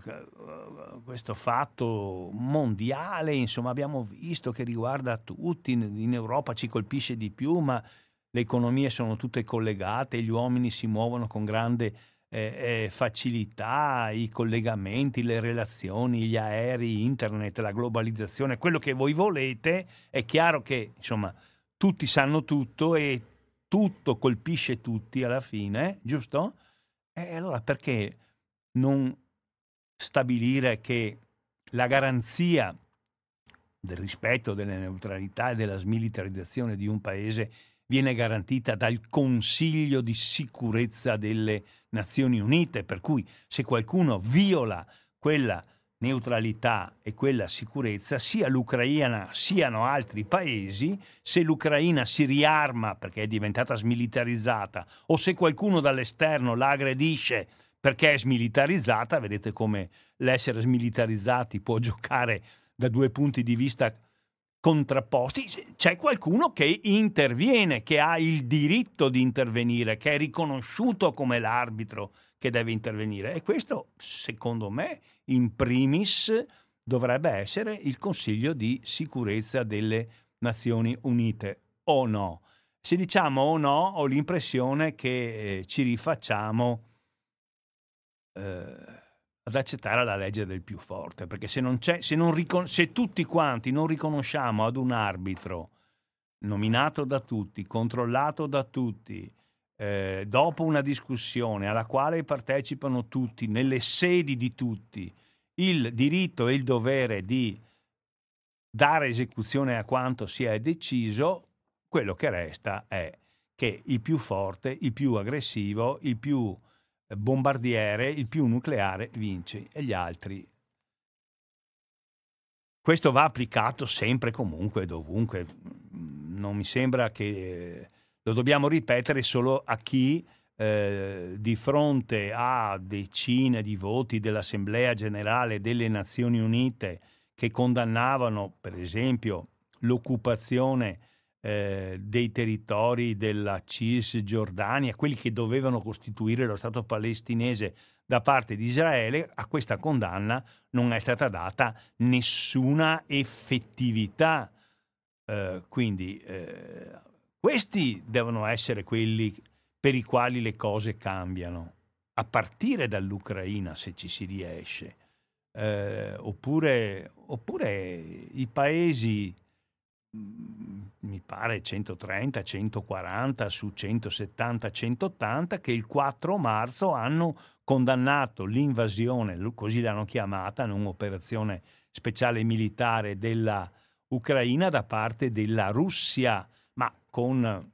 questo fatto mondiale? Insomma, abbiamo visto che riguarda tutti, in Europa ci colpisce di più, ma le economie sono tutte collegate, gli uomini si muovono con grande eh, eh, facilità, i collegamenti, le relazioni, gli aerei, internet, la globalizzazione, quello che voi volete, è chiaro che insomma tutti sanno tutto e tutto colpisce tutti alla fine, giusto? E allora perché non stabilire che la garanzia del rispetto della neutralità e della smilitarizzazione di un paese viene garantita dal Consiglio di sicurezza delle Nazioni Unite, per cui se qualcuno viola quella neutralità e quella sicurezza, sia l'Ucraina siano altri paesi, se l'Ucraina si riarma perché è diventata smilitarizzata o se qualcuno dall'esterno la aggredisce perché è smilitarizzata, vedete come l'essere smilitarizzati può giocare da due punti di vista contrapposti, c'è qualcuno che interviene, che ha il diritto di intervenire, che è riconosciuto come l'arbitro che deve intervenire. E questo, secondo me, in primis dovrebbe essere il Consiglio di sicurezza delle Nazioni Unite, o no? Se diciamo o no, ho l'impressione che eh, ci rifacciamo eh, ad accettare la legge del più forte, perché se, non c'è, se, non ricon- se tutti quanti non riconosciamo ad un arbitro nominato da tutti, controllato da tutti, eh, dopo una discussione alla quale partecipano tutti, nelle sedi di tutti, il diritto e il dovere di dare esecuzione a quanto si è deciso, quello che resta è che il più forte, il più aggressivo, il più bombardiere, il più nucleare vince e gli altri. Questo va applicato sempre, comunque, dovunque. Non mi sembra che lo dobbiamo ripetere solo a chi eh, di fronte a decine di voti dell'Assemblea generale delle Nazioni Unite che condannavano, per esempio, l'occupazione eh, dei territori della Cisgiordania, quelli che dovevano costituire lo Stato palestinese da parte di Israele, a questa condanna non è stata data nessuna effettività. Eh, quindi eh, questi devono essere quelli per i quali le cose cambiano, a partire dall'Ucraina se ci si riesce, eh, oppure, oppure i paesi mi pare 130, 140 su 170, 180 che il 4 marzo hanno condannato l'invasione, così l'hanno chiamata, non un'operazione speciale militare della Ucraina da parte della Russia, ma con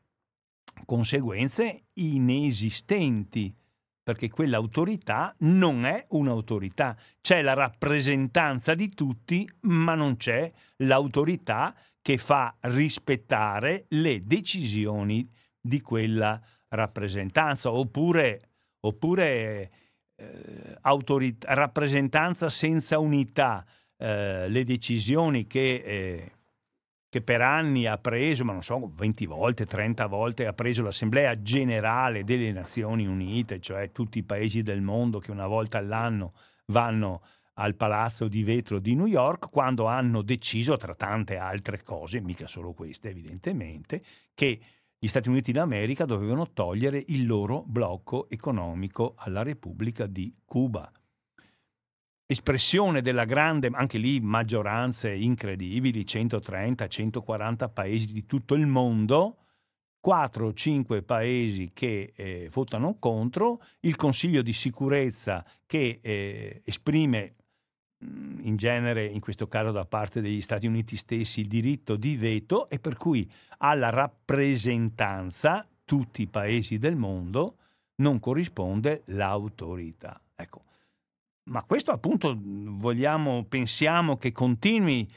conseguenze inesistenti, perché quell'autorità non è un'autorità, c'è la rappresentanza di tutti, ma non c'è l'autorità che fa rispettare le decisioni di quella rappresentanza. Oppure, oppure eh, autorit- rappresentanza senza unità, eh, le decisioni che, eh, che, per anni ha preso, ma non so, 20 volte, 30 volte ha preso l'Assemblea generale delle Nazioni Unite, cioè tutti i paesi del mondo che una volta all'anno vanno al Palazzo di Vetro di New York quando hanno deciso, tra tante altre cose, mica solo queste evidentemente, che gli Stati Uniti d'America dovevano togliere il loro blocco economico alla Repubblica di Cuba. Espressione della grande, anche lì maggioranze incredibili, 130, 140 paesi di tutto il mondo, 4 o 5 paesi che eh, votano contro, il Consiglio di sicurezza che eh, esprime in genere, in questo caso da parte degli Stati Uniti stessi, il diritto di veto e per cui alla rappresentanza, tutti i paesi del mondo, non corrisponde l'autorità. Ecco. Ma questo appunto vogliamo, pensiamo che continui,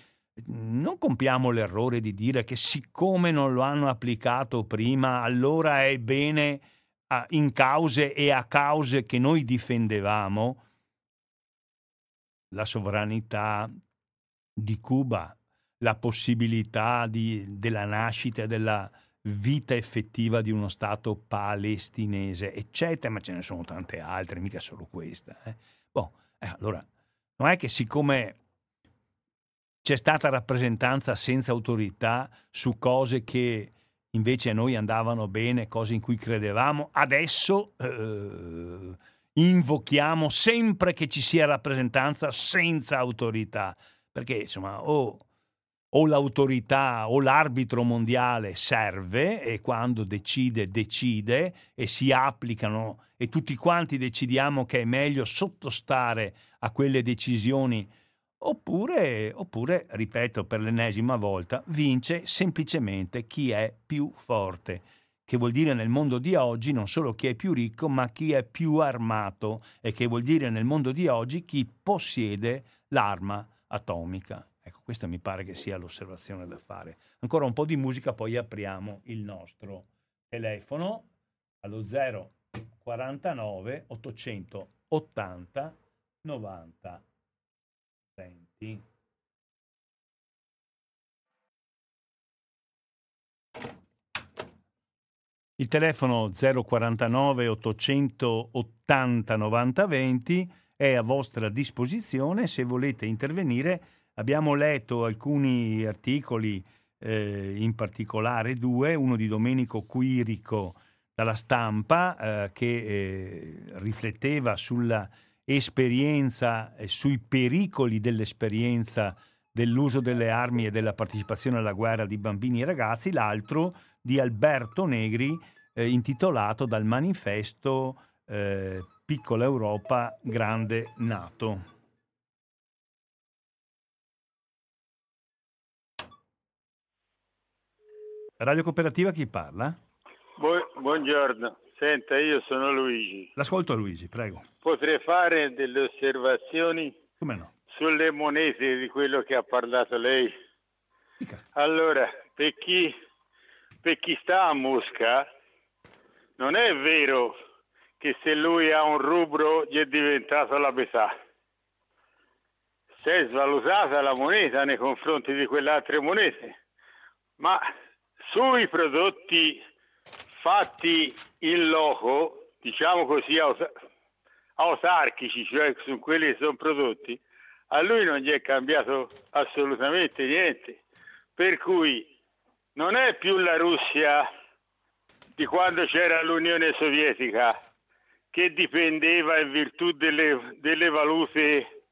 non compiamo l'errore di dire che siccome non lo hanno applicato prima, allora è bene in cause e a cause che noi difendevamo, la sovranità di Cuba, la possibilità di, della nascita della vita effettiva di uno Stato palestinese, eccetera, ma ce ne sono tante altre, mica solo questa. Eh. Boh, eh, allora, non è che siccome c'è stata rappresentanza senza autorità su cose che invece a noi andavano bene, cose in cui credevamo, adesso eh, invochiamo sempre che ci sia rappresentanza senza autorità, perché insomma o, o l'autorità o l'arbitro mondiale serve e quando decide decide e si applicano e tutti quanti decidiamo che è meglio sottostare a quelle decisioni oppure, oppure ripeto per l'ennesima volta, vince semplicemente chi è più forte che vuol dire nel mondo di oggi non solo chi è più ricco, ma chi è più armato e che vuol dire nel mondo di oggi chi possiede l'arma atomica. Ecco, questa mi pare che sia l'osservazione da fare. Ancora un po' di musica, poi apriamo il nostro telefono allo 049 880 90 20. Il telefono 049 880 90 20 è a vostra disposizione se volete intervenire. Abbiamo letto alcuni articoli, eh, in particolare due, uno di Domenico Quirico dalla stampa eh, che eh, rifletteva sulla esperienza e sui pericoli dell'esperienza dell'uso delle armi e della partecipazione alla guerra di bambini e ragazzi, l'altro di Alberto Negri eh, intitolato dal manifesto eh, Piccola Europa, Grande Nato. Radio Cooperativa chi parla? buongiorno, senta io sono Luigi. L'ascolto Luigi, prego. Potrei fare delle osservazioni no? sulle monete di quello che ha parlato lei? Mica. Allora, per chi per chi sta a Mosca non è vero che se lui ha un rubro gli è diventato la metà. Si è svalutata la moneta nei confronti di quelle altre monete, ma sui prodotti fatti in loco, diciamo così, autarchici, cioè su quelli che sono prodotti, a lui non gli è cambiato assolutamente niente. Per cui non è più la Russia di quando c'era l'Unione Sovietica che dipendeva in virtù delle, delle valute,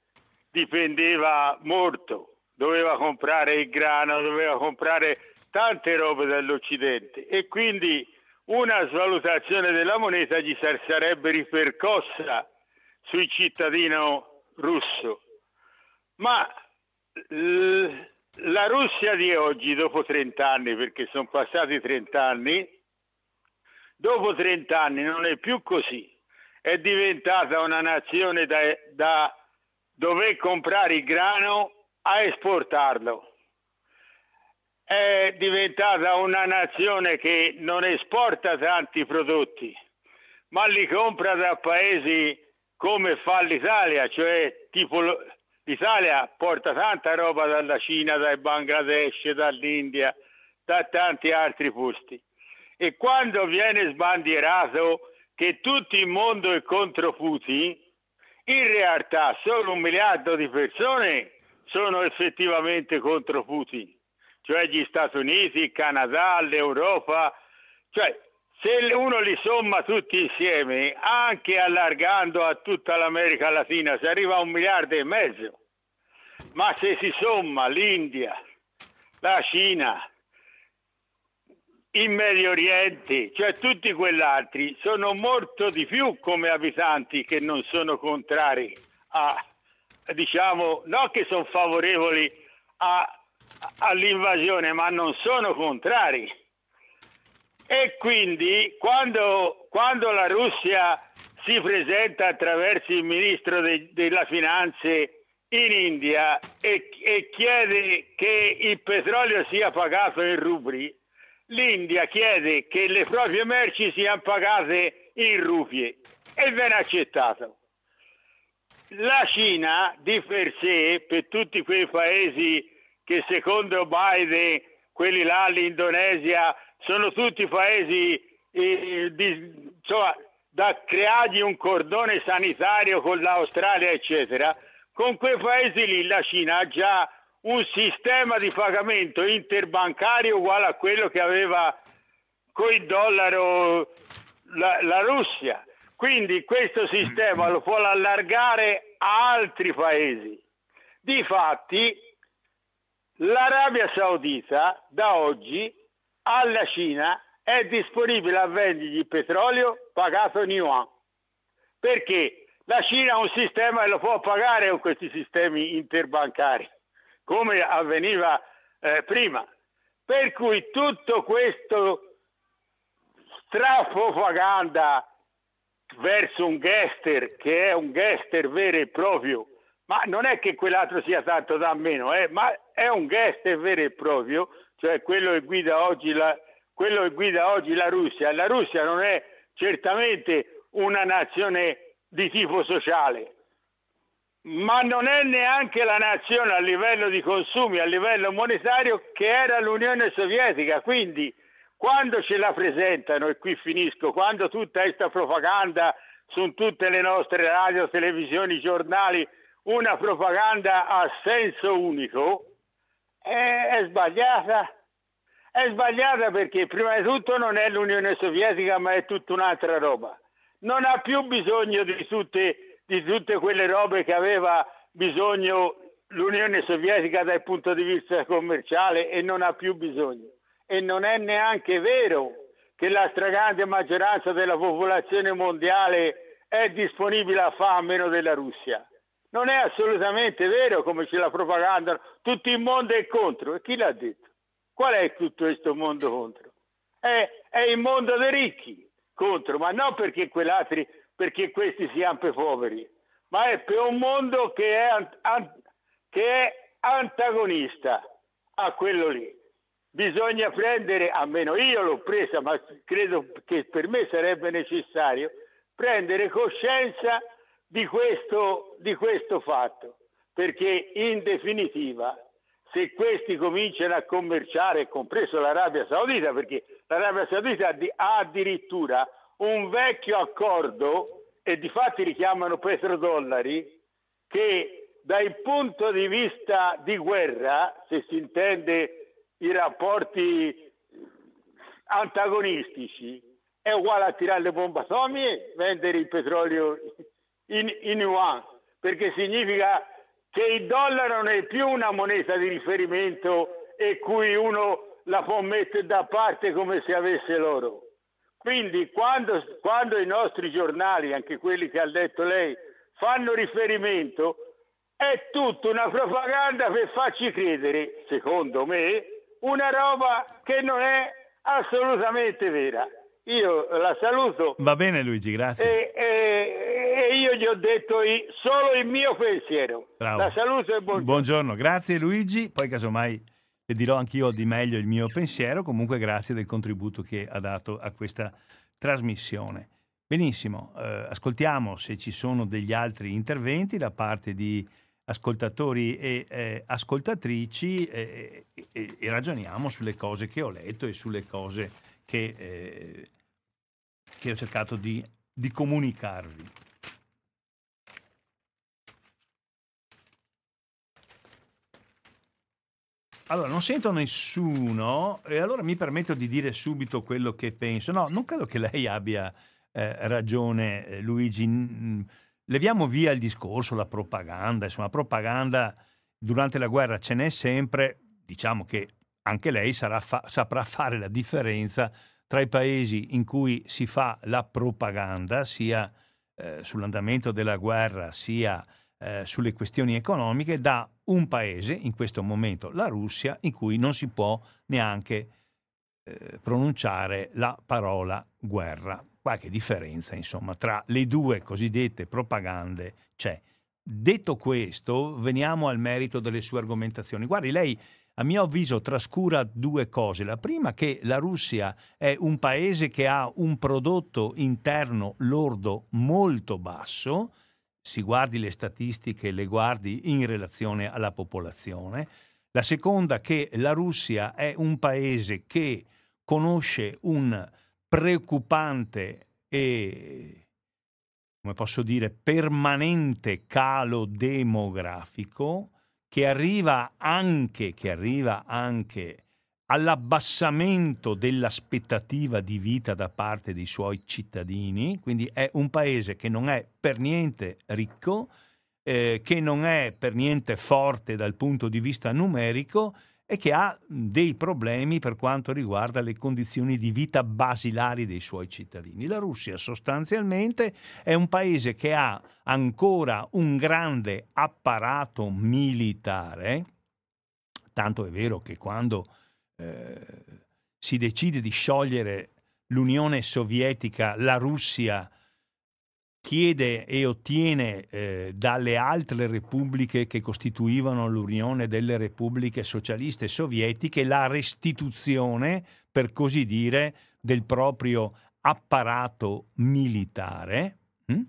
dipendeva molto, doveva comprare il grano, doveva comprare tante robe dall'Occidente e quindi una svalutazione della moneta gli sarebbe ripercossa sul cittadino russo. Ma la Russia di oggi, dopo 30 anni, perché sono passati 30 anni, dopo 30 anni non è più così. È diventata una nazione da, da dover comprare il grano a esportarlo. è diventata una nazione che non esporta tanti prodotti, ma li compra da paesi come fa l'Italia, cioè tipo l'Italia porta tanta roba dalla Cina, dal Bangladesh, dall'India, da tanti altri posti. E quando viene sbandierato che tutto il mondo è contro Putin, in realtà solo un miliardo di persone sono effettivamente contro Putin cioè gli Stati Uniti, il Canada, l'Europa, cioè se uno li somma tutti insieme, anche allargando a tutta l'America Latina, si arriva a un miliardo e mezzo. Ma se si somma l'India, la Cina, il Medio Oriente, cioè tutti quell'altri, sono molto di più come abitanti che non sono contrari a, diciamo, no che sono favorevoli all'invasione, ma non sono contrari. E quindi quando, quando la Russia si presenta attraverso il ministro de, della finanze in India e, e, chiede che il petrolio sia pagato in rubli, l'India chiede che le proprie merci siano pagate in rupie e viene accettato. La Cina di per sé, per tutti quei paesi che secondo Biden, quelli là, l'Indonesia, sono tutti paesi eh, di, insomma, da creargli un cordone sanitario con l'Australia, eccetera, con quei paesi lì la Cina ha già un sistema di pagamento interbancario uguale a quello che aveva con il dollaro la, la Russia. Quindi questo sistema lo può allargare a altri paesi. Difatti L'Arabia Saudita da oggi alla Cina è disponibile a vendergli il petrolio pagato in yuan. Perché la Cina ha un sistema e lo può pagare con questi sistemi interbancari, come avveniva eh, prima. Per cui tutto questo strapropaganda verso un gester che è un gester vero e proprio ma non è che quell'altro sia tanto da meno, eh, ma è un guest vero e proprio, cioè quello che guida oggi la, quello che guida oggi la Russia. La Russia non è certamente una nazione di tipo sociale, ma non è neanche la nazione a livello di consumi, a livello monetario che era l'Unione Sovietica. Quindi quando ce la presentano, e qui finisco, quando tutta questa propaganda su tutte le nostre radio, televisioni, giornali, una propaganda a senso unico è, è sbagliata. È sbagliata perché prima di tutto non è l'Unione Sovietica ma è tutta un'altra roba. Non ha più bisogno di tutte, di tutte quelle robe che aveva bisogno l'Unione Sovietica dal punto di vista commerciale e non ha più bisogno. E non è neanche vero che la stragrande maggioranza della popolazione mondiale è disponibile a fare a meno della Russia. Non è assolutamente vero come ce la propaganda, tutto il mondo è contro. E chi l'ha detto? Qual è tutto questo mondo contro? È, è il mondo dei ricchi contro, ma non perché perché questi siano per poveri, ma è per un mondo che è, an, che è antagonista a quello lì. Bisogna prendere, almeno io l'ho presa, ma credo che per me sarebbe necessario, prendere coscienza di questo, di questo fatto, perché in definitiva se questi cominciano a commerciare, compreso l'Arabia Saudita, perché l'Arabia Saudita ha addirittura un vecchio accordo, e di fatti li chiamano petrodollari, che dal punto di vista di guerra, se si intende i rapporti antagonistici, è uguale a tirare le bombe atomiche, vendere il petrolio in, in yuan, perché significa che il dollaro non è più una moneta di riferimento e cui uno la può mettere da parte come se avesse l'oro. Quindi quando, quando i nostri giornali, anche quelli che ha letto lei, fanno riferimento, è tutta una propaganda per farci credere, secondo me, una roba che non è assolutamente vera. Io la saluto. Va bene Luigi, grazie. E, e, e io gli ho detto solo il mio pensiero. Bravo. La saluto e buongiorno. Buongiorno, grazie Luigi. Poi casomai le dirò anch'io di meglio il mio pensiero, comunque grazie del contributo che ha dato a questa trasmissione. Benissimo, eh, ascoltiamo se ci sono degli altri interventi da parte di ascoltatori e eh, ascoltatrici eh, e, e, ragioniamo sulle cose che ho letto e sulle cose che, eh, che ho cercato di, di comunicarvi. Allora, non sento nessuno e allora mi permetto di dire subito quello che penso. No, non credo che lei abbia eh, ragione, eh, Luigi. Leviamo via il discorso, la propaganda. Insomma, propaganda durante la guerra ce n'è sempre. Diciamo che anche lei fa- saprà fare la differenza tra i paesi in cui si fa la propaganda, sia eh, sull'andamento della guerra, sia eh, sulle questioni economiche, da un paese, in questo momento la Russia, in cui non si può neanche eh, pronunciare la parola guerra. Qualche differenza, insomma, tra le due cosiddette propagande c'è. Detto questo, veniamo al merito delle sue argomentazioni. Guardi, lei a mio avviso trascura due cose. La prima che la Russia è un paese che ha un prodotto interno lordo molto basso, si guardi le statistiche, le guardi in relazione alla popolazione. La seconda che la Russia è un paese che conosce un preoccupante e, come posso dire, permanente calo demografico che arriva anche, che arriva anche all'abbassamento dell'aspettativa di vita da parte dei suoi cittadini, quindi è un paese che non è per niente ricco, eh, che non è per niente forte dal punto di vista numerico e che ha dei problemi per quanto riguarda le condizioni di vita basilari dei suoi cittadini. La Russia sostanzialmente è un paese che ha ancora un grande apparato militare, tanto è vero che quando eh, si decide di sciogliere l'Unione Sovietica, la Russia chiede e ottiene eh, dalle altre repubbliche che costituivano l'Unione delle Repubbliche Socialiste Sovietiche la restituzione, per così dire, del proprio apparato militare. Hm?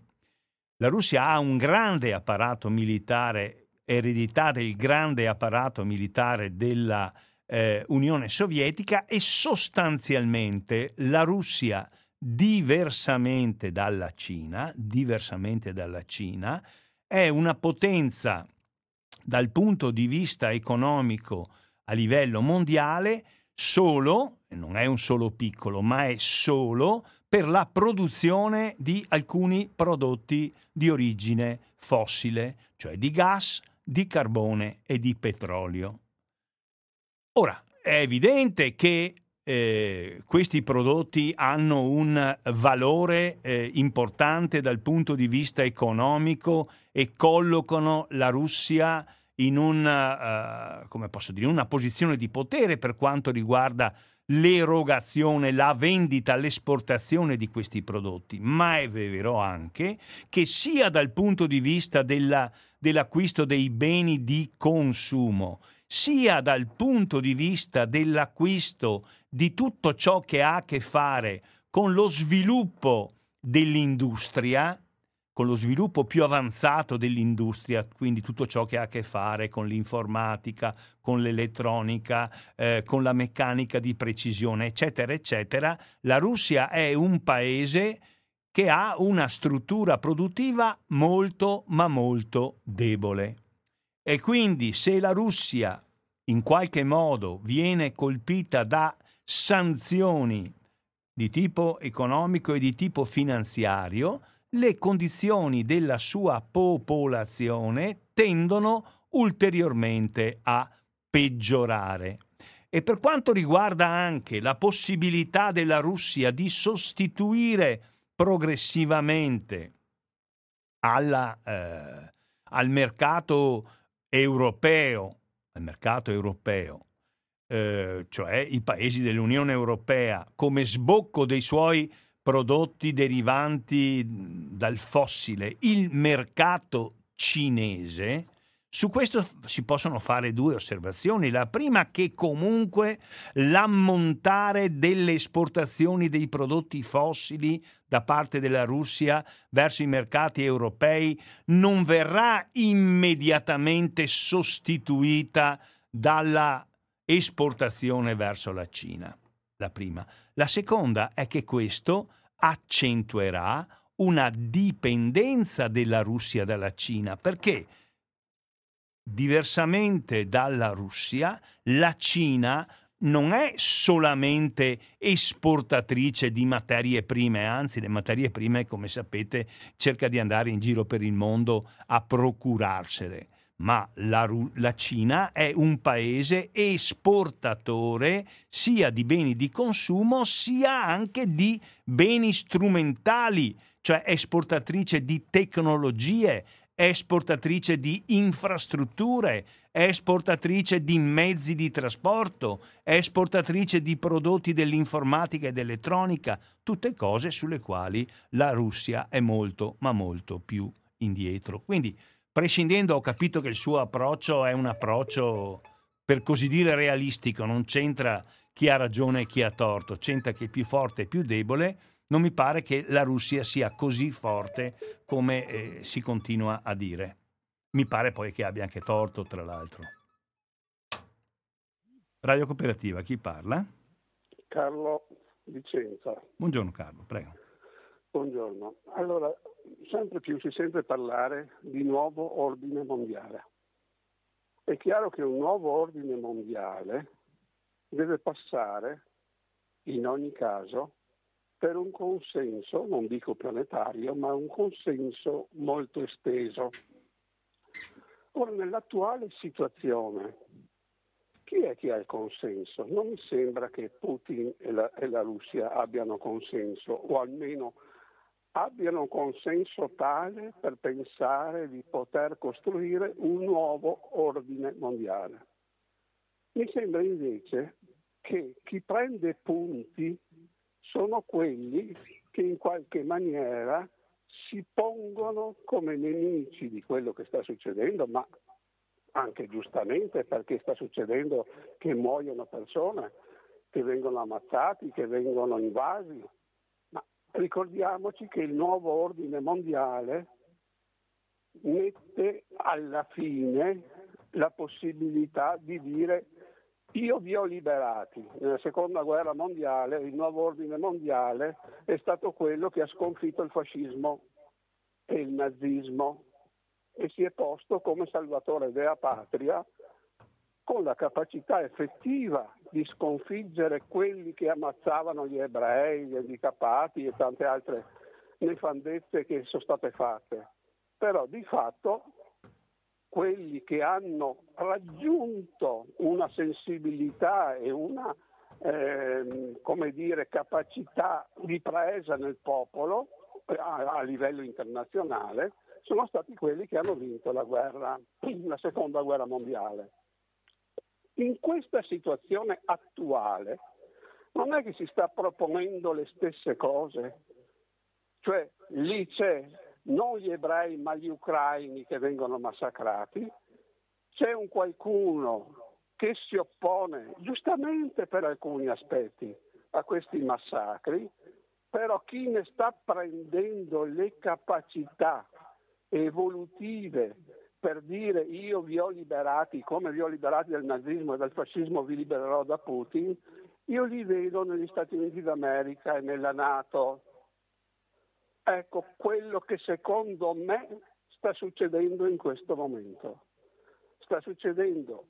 La Russia ha un grande apparato militare, eredità del grande apparato militare della eh, Unione Sovietica e sostanzialmente la Russia, diversamente dalla Cina, diversamente dalla Cina, è una potenza dal punto di vista economico a livello mondiale solo, non è un solo piccolo, ma è solo per la produzione di alcuni prodotti di origine fossile, cioè di gas, di carbone e di petrolio. Ora, è evidente che eh, questi prodotti hanno un valore eh, importante dal punto di vista economico e collocano la Russia in una, uh, dire, una posizione di potere per quanto riguarda l'erogazione, la vendita, l'esportazione di questi prodotti, ma è vero anche che sia dal punto di vista della, dell'acquisto dei beni di consumo, sia dal punto di vista dell'acquisto di tutto ciò che ha a che fare con lo sviluppo dell'industria, con lo sviluppo più avanzato dell'industria, quindi tutto ciò che ha a che fare con l'informatica, con l'elettronica, eh, con la meccanica di precisione, eccetera, eccetera, la Russia è un paese che ha una struttura produttiva molto, ma molto debole. E quindi se la Russia in qualche modo viene colpita da sanzioni di tipo economico e di tipo finanziario, le condizioni della sua popolazione tendono ulteriormente a peggiorare. E per quanto riguarda anche la possibilità della Russia di sostituire progressivamente alla, eh, al mercato europeo, al mercato europeo, eh, cioè i paesi dell'Unione Europea, come sbocco dei suoi prodotti derivanti dal fossile, il mercato cinese, Su questo si possono fare due osservazioni. La prima che comunque l'ammontare delle esportazioni dei prodotti fossili da parte della Russia verso i mercati europei non verrà immediatamente sostituita dalla esportazione verso la Cina. La prima. La seconda è che questo accentuerà una dipendenza della Russia dalla Cina. Perché? Diversamente dalla Russia, la Cina non è solamente esportatrice di materie prime, anzi le materie prime, come sapete, cerca di andare in giro per il mondo a procurarsele, ma la, la Cina è un paese esportatore sia di beni di consumo sia anche di beni strumentali, cioè esportatrice di tecnologie, esportatrice di infrastrutture, esportatrice di mezzi di trasporto, esportatrice di prodotti dell'informatica e dell'elettronica, tutte cose sulle quali la Russia è molto, ma molto più indietro. Quindi, prescindendo, ho capito che il suo approccio è un approccio, per così dire, realistico, non c'entra chi ha ragione e chi ha torto, c'entra chi è più forte e più debole non mi pare che la Russia sia così forte come eh, si continua a dire. Mi pare poi che abbia anche torto, tra l'altro. Radio Cooperativa, chi parla? Carlo Vicenza. Buongiorno Carlo, prego. Buongiorno. Allora, sempre più si sente parlare di nuovo ordine mondiale. È chiaro che un nuovo ordine mondiale deve passare, in ogni caso, per un consenso, non dico planetario, ma un consenso molto esteso. Ora, nell'attuale situazione, chi è che ha il consenso? Non mi sembra che Putin e la, e la Russia abbiano consenso, o almeno abbiano consenso tale per pensare di poter costruire un nuovo ordine mondiale. Mi sembra invece che chi prende punti sono quelli che in qualche maniera si pongono come nemici di quello che sta succedendo, ma anche giustamente perché sta succedendo che muoiono persone, che vengono ammazzati, che vengono invasi. Ricordiamoci che il nuovo ordine mondiale mette alla fine la possibilità di dire io vi ho liberati. Nella seconda guerra mondiale il nuovo ordine mondiale è stato quello che ha sconfitto il fascismo e il nazismo e si è posto come salvatore della patria con la capacità effettiva di sconfiggere quelli che ammazzavano gli ebrei, gli handicappati e tante altre nefandezze che sono state fatte. Però di fatto quelli che hanno raggiunto una sensibilità e una eh, come dire, capacità di presa nel popolo a, a, livello internazionale sono stati quelli che hanno vinto la, guerra, la seconda guerra mondiale. In questa situazione attuale non è che si sta proponendo le stesse cose, cioè lì c'è non gli ebrei ma gli ucraini che vengono massacrati, c'è un qualcuno che si oppone giustamente per alcuni aspetti a questi massacri, però chi ne sta prendendo le capacità evolutive per dire io vi ho liberati come vi ho liberati dal nazismo e dal fascismo vi libererò da Putin, io li vedo negli Stati Uniti d'America e nella Nato, Ecco quello che secondo me sta succedendo in questo momento. Sta succedendo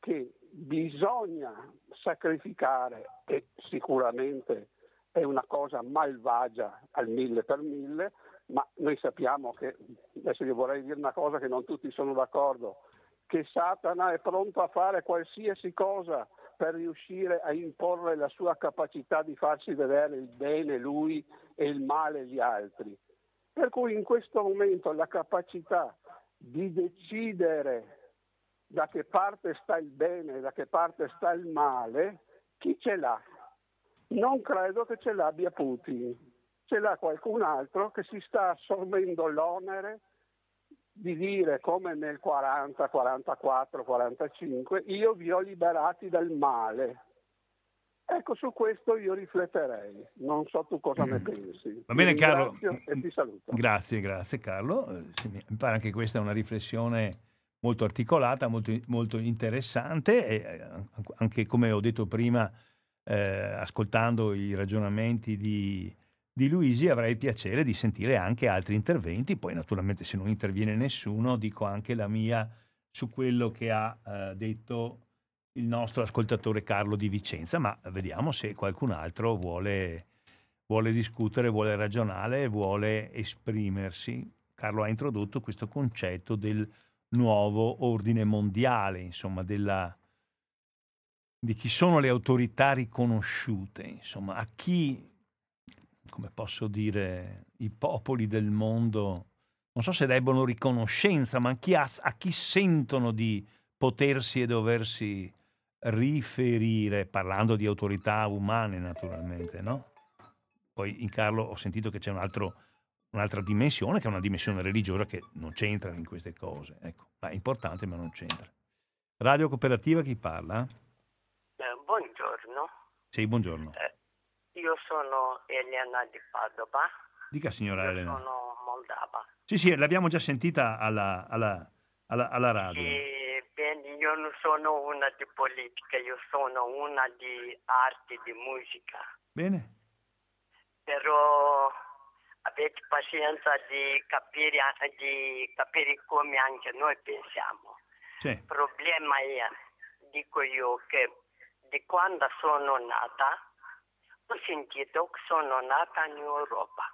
che bisogna sacrificare e sicuramente è una cosa malvagia al mille per mille, ma noi sappiamo che, adesso io vorrei dire una cosa che non tutti sono d'accordo, che Satana è pronto a fare qualsiasi cosa per riuscire a imporre la sua capacità di farsi vedere il bene lui e il male gli altri. Per cui in questo momento la capacità di decidere da che parte sta il bene e da che parte sta il male, chi ce l'ha? Non credo che ce l'abbia Putin, ce l'ha qualcun altro che si sta assorbendo l'onere di dire come nel 40, 44, 45, io vi ho liberati dal male. Ecco, su questo io rifletterei. Non so tu cosa ne mm. pensi. Va bene, Carlo. E ti saluto. Grazie, grazie, Carlo. Eh, mi pare anche questa è una riflessione molto articolata, molto, molto interessante e eh, anche come ho detto prima, eh, ascoltando i ragionamenti di, di Luisi avrei piacere di sentire anche altri interventi, poi naturalmente se non interviene nessuno dico anche la mia su quello che ha eh, detto il nostro ascoltatore Carlo di Vicenza, ma vediamo se qualcun altro vuole, vuole discutere, vuole ragionare, vuole esprimersi. Carlo ha introdotto questo concetto del nuovo ordine mondiale, insomma, della, di chi sono le autorità riconosciute, insomma, a chi, come posso dire, i popoli del mondo, non so se debbono riconoscenza, ma a chi, ha, a chi sentono di potersi e doversi riferire, parlando di autorità umane naturalmente, no? Poi in Carlo ho sentito che c'è un altro un'altra dimensione che è una dimensione religiosa che non c'entra in queste cose. Ecco, ma è importante ma non c'entra. Radio Cooperativa chi parla? Eh, buongiorno. Sì, buongiorno. Eh, io sono Elena di Padova. Dica signora io Elena. Sono moldava. Sì, sì, l'abbiamo già sentita alla, alla, alla, alla radio. Sì, bene, io non sono una di politica, io sono una di arte, di musica. Bene. Però avete pazienza di capire, di capire come anche noi pensiamo. Sì. Il problema è, dico io, che di quando sono nata ho sentito che sono nata in Europa.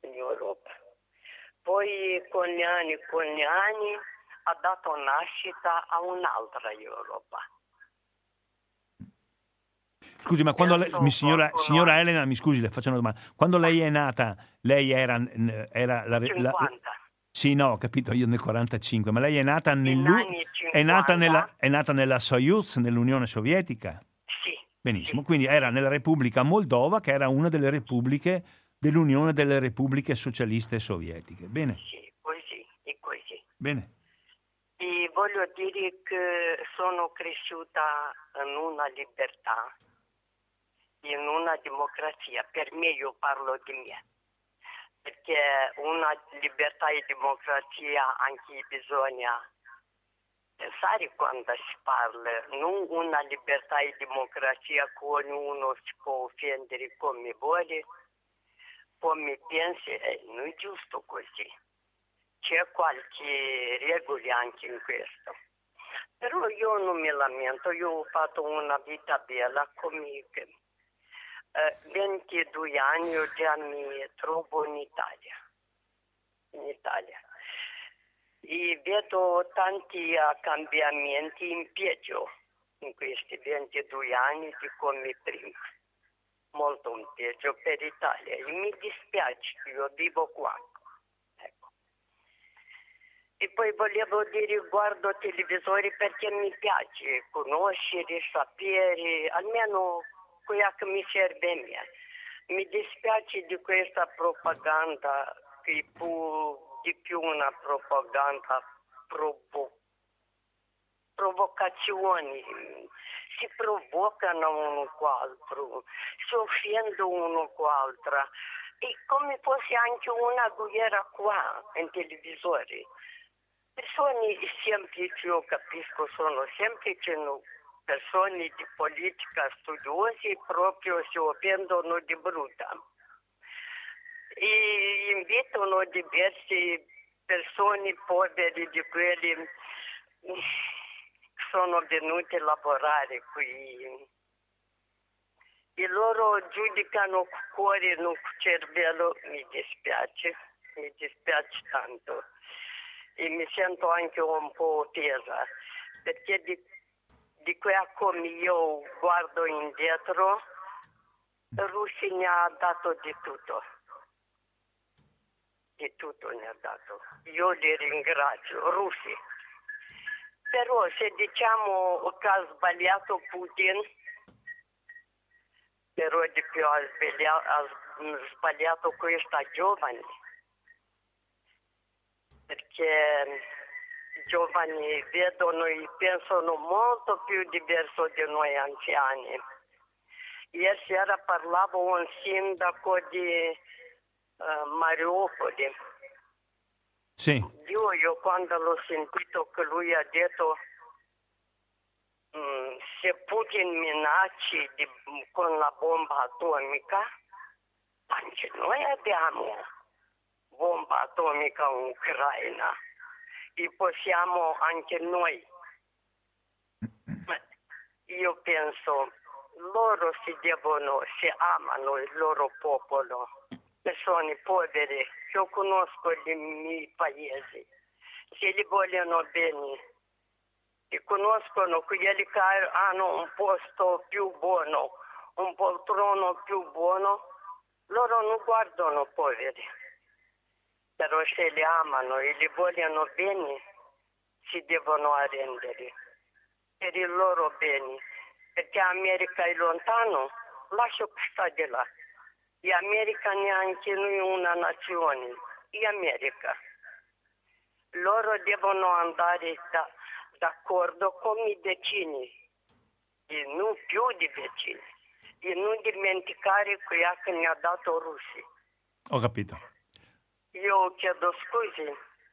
In Europa. Poi con gli anni, con gli anni ha dato nascita a un'altra Europa. Scusi, ma quando lei, mi, signora, signora, Elena, mi scusi, le faccio una domanda. Quando lei è nata, lei era, era la, la, Sì, no, ho capito, io nel 45, ma lei è nata, nel, è nata, nella, è nata nella Soyuz, nell'Unione Sovietica? Benissimo, quindi era nella Repubblica Moldova, che era una delle repubbliche dell'Unione delle Repubbliche Socialiste Sovietiche. Bene? Sì, così, è così. Bene. E voglio dire che sono cresciuta in una libertà in una democrazia, per me io parlo di me, perché una libertà e democrazia anche bisogna pensare quando si parla, non una libertà e democrazia che ognuno si può offendere come vuole, come pensi, eh, non è giusto così. C'è qualche regola anche in questo. Però io non mi lamento, io ho fatto una vita bella come 22 eh, anni io già mi trovo in Italia. In Italia. E vedo tanti uh, cambiamenti in peggio in questi 22 anni di come prima. Molto in peggio per l'Italia. E mi dispiace, io vivo qua. Ecco. E poi volevo dire guardo televisori perché mi piace conoscere, sapere, almeno quella che mi serve a me. Mi dispiace di questa propaganda, che più, di più una propaganda provo- provocazioni, si provocano uno con l'altro, si offendono uno con l'altro. E come fosse anche una guerra qua in televisore. Persone semplici, io capisco, sono semplici, no, persone di politica studiosi proprio si offendono di brutta e invitano diverse persone povere di quelli che sono venuti a lavorare qui. E loro giudicano cuore non cervello, mi dispiace, mi dispiace tanto. E mi sento anche un po' tesa, perché di di quella come io guardo indietro, Russi ne ha dato di tutto. Di tutto ne ha dato. Io li ringrazio, Russi. Però se diciamo che ha sbagliato Putin, però di più sbagliato, ha sbagliato questa giovane. perché giovani vedono e pensano molto più diverso di noi anziani. Ieri sera parlavo un sindaco di uh, Mariupoli. Sì. Io, io quando l'ho sentito che lui ha detto mm, se Putin minacci di, con la bomba atomica, anche noi abbiamo bomba atomica in Ucraina e possiamo anche noi. Io penso, loro si devono, si amano il loro popolo, persone povere, io conosco i miei paesi, se li vogliono bene, e conoscono quelli che hanno un posto più buono, un poltrono più buono, loro non guardano poveri però se li amano e li vogliono bene, si devono arrendere per il loro bene, perché America è lontano, lascio che sta di là. E America neanche noi una nazione, è America. Loro devono andare da, d'accordo con i vicini, e non più di vicini, e non dimenticare quella che ne ha dato Russia. Ho capito. Io chiedo scusi.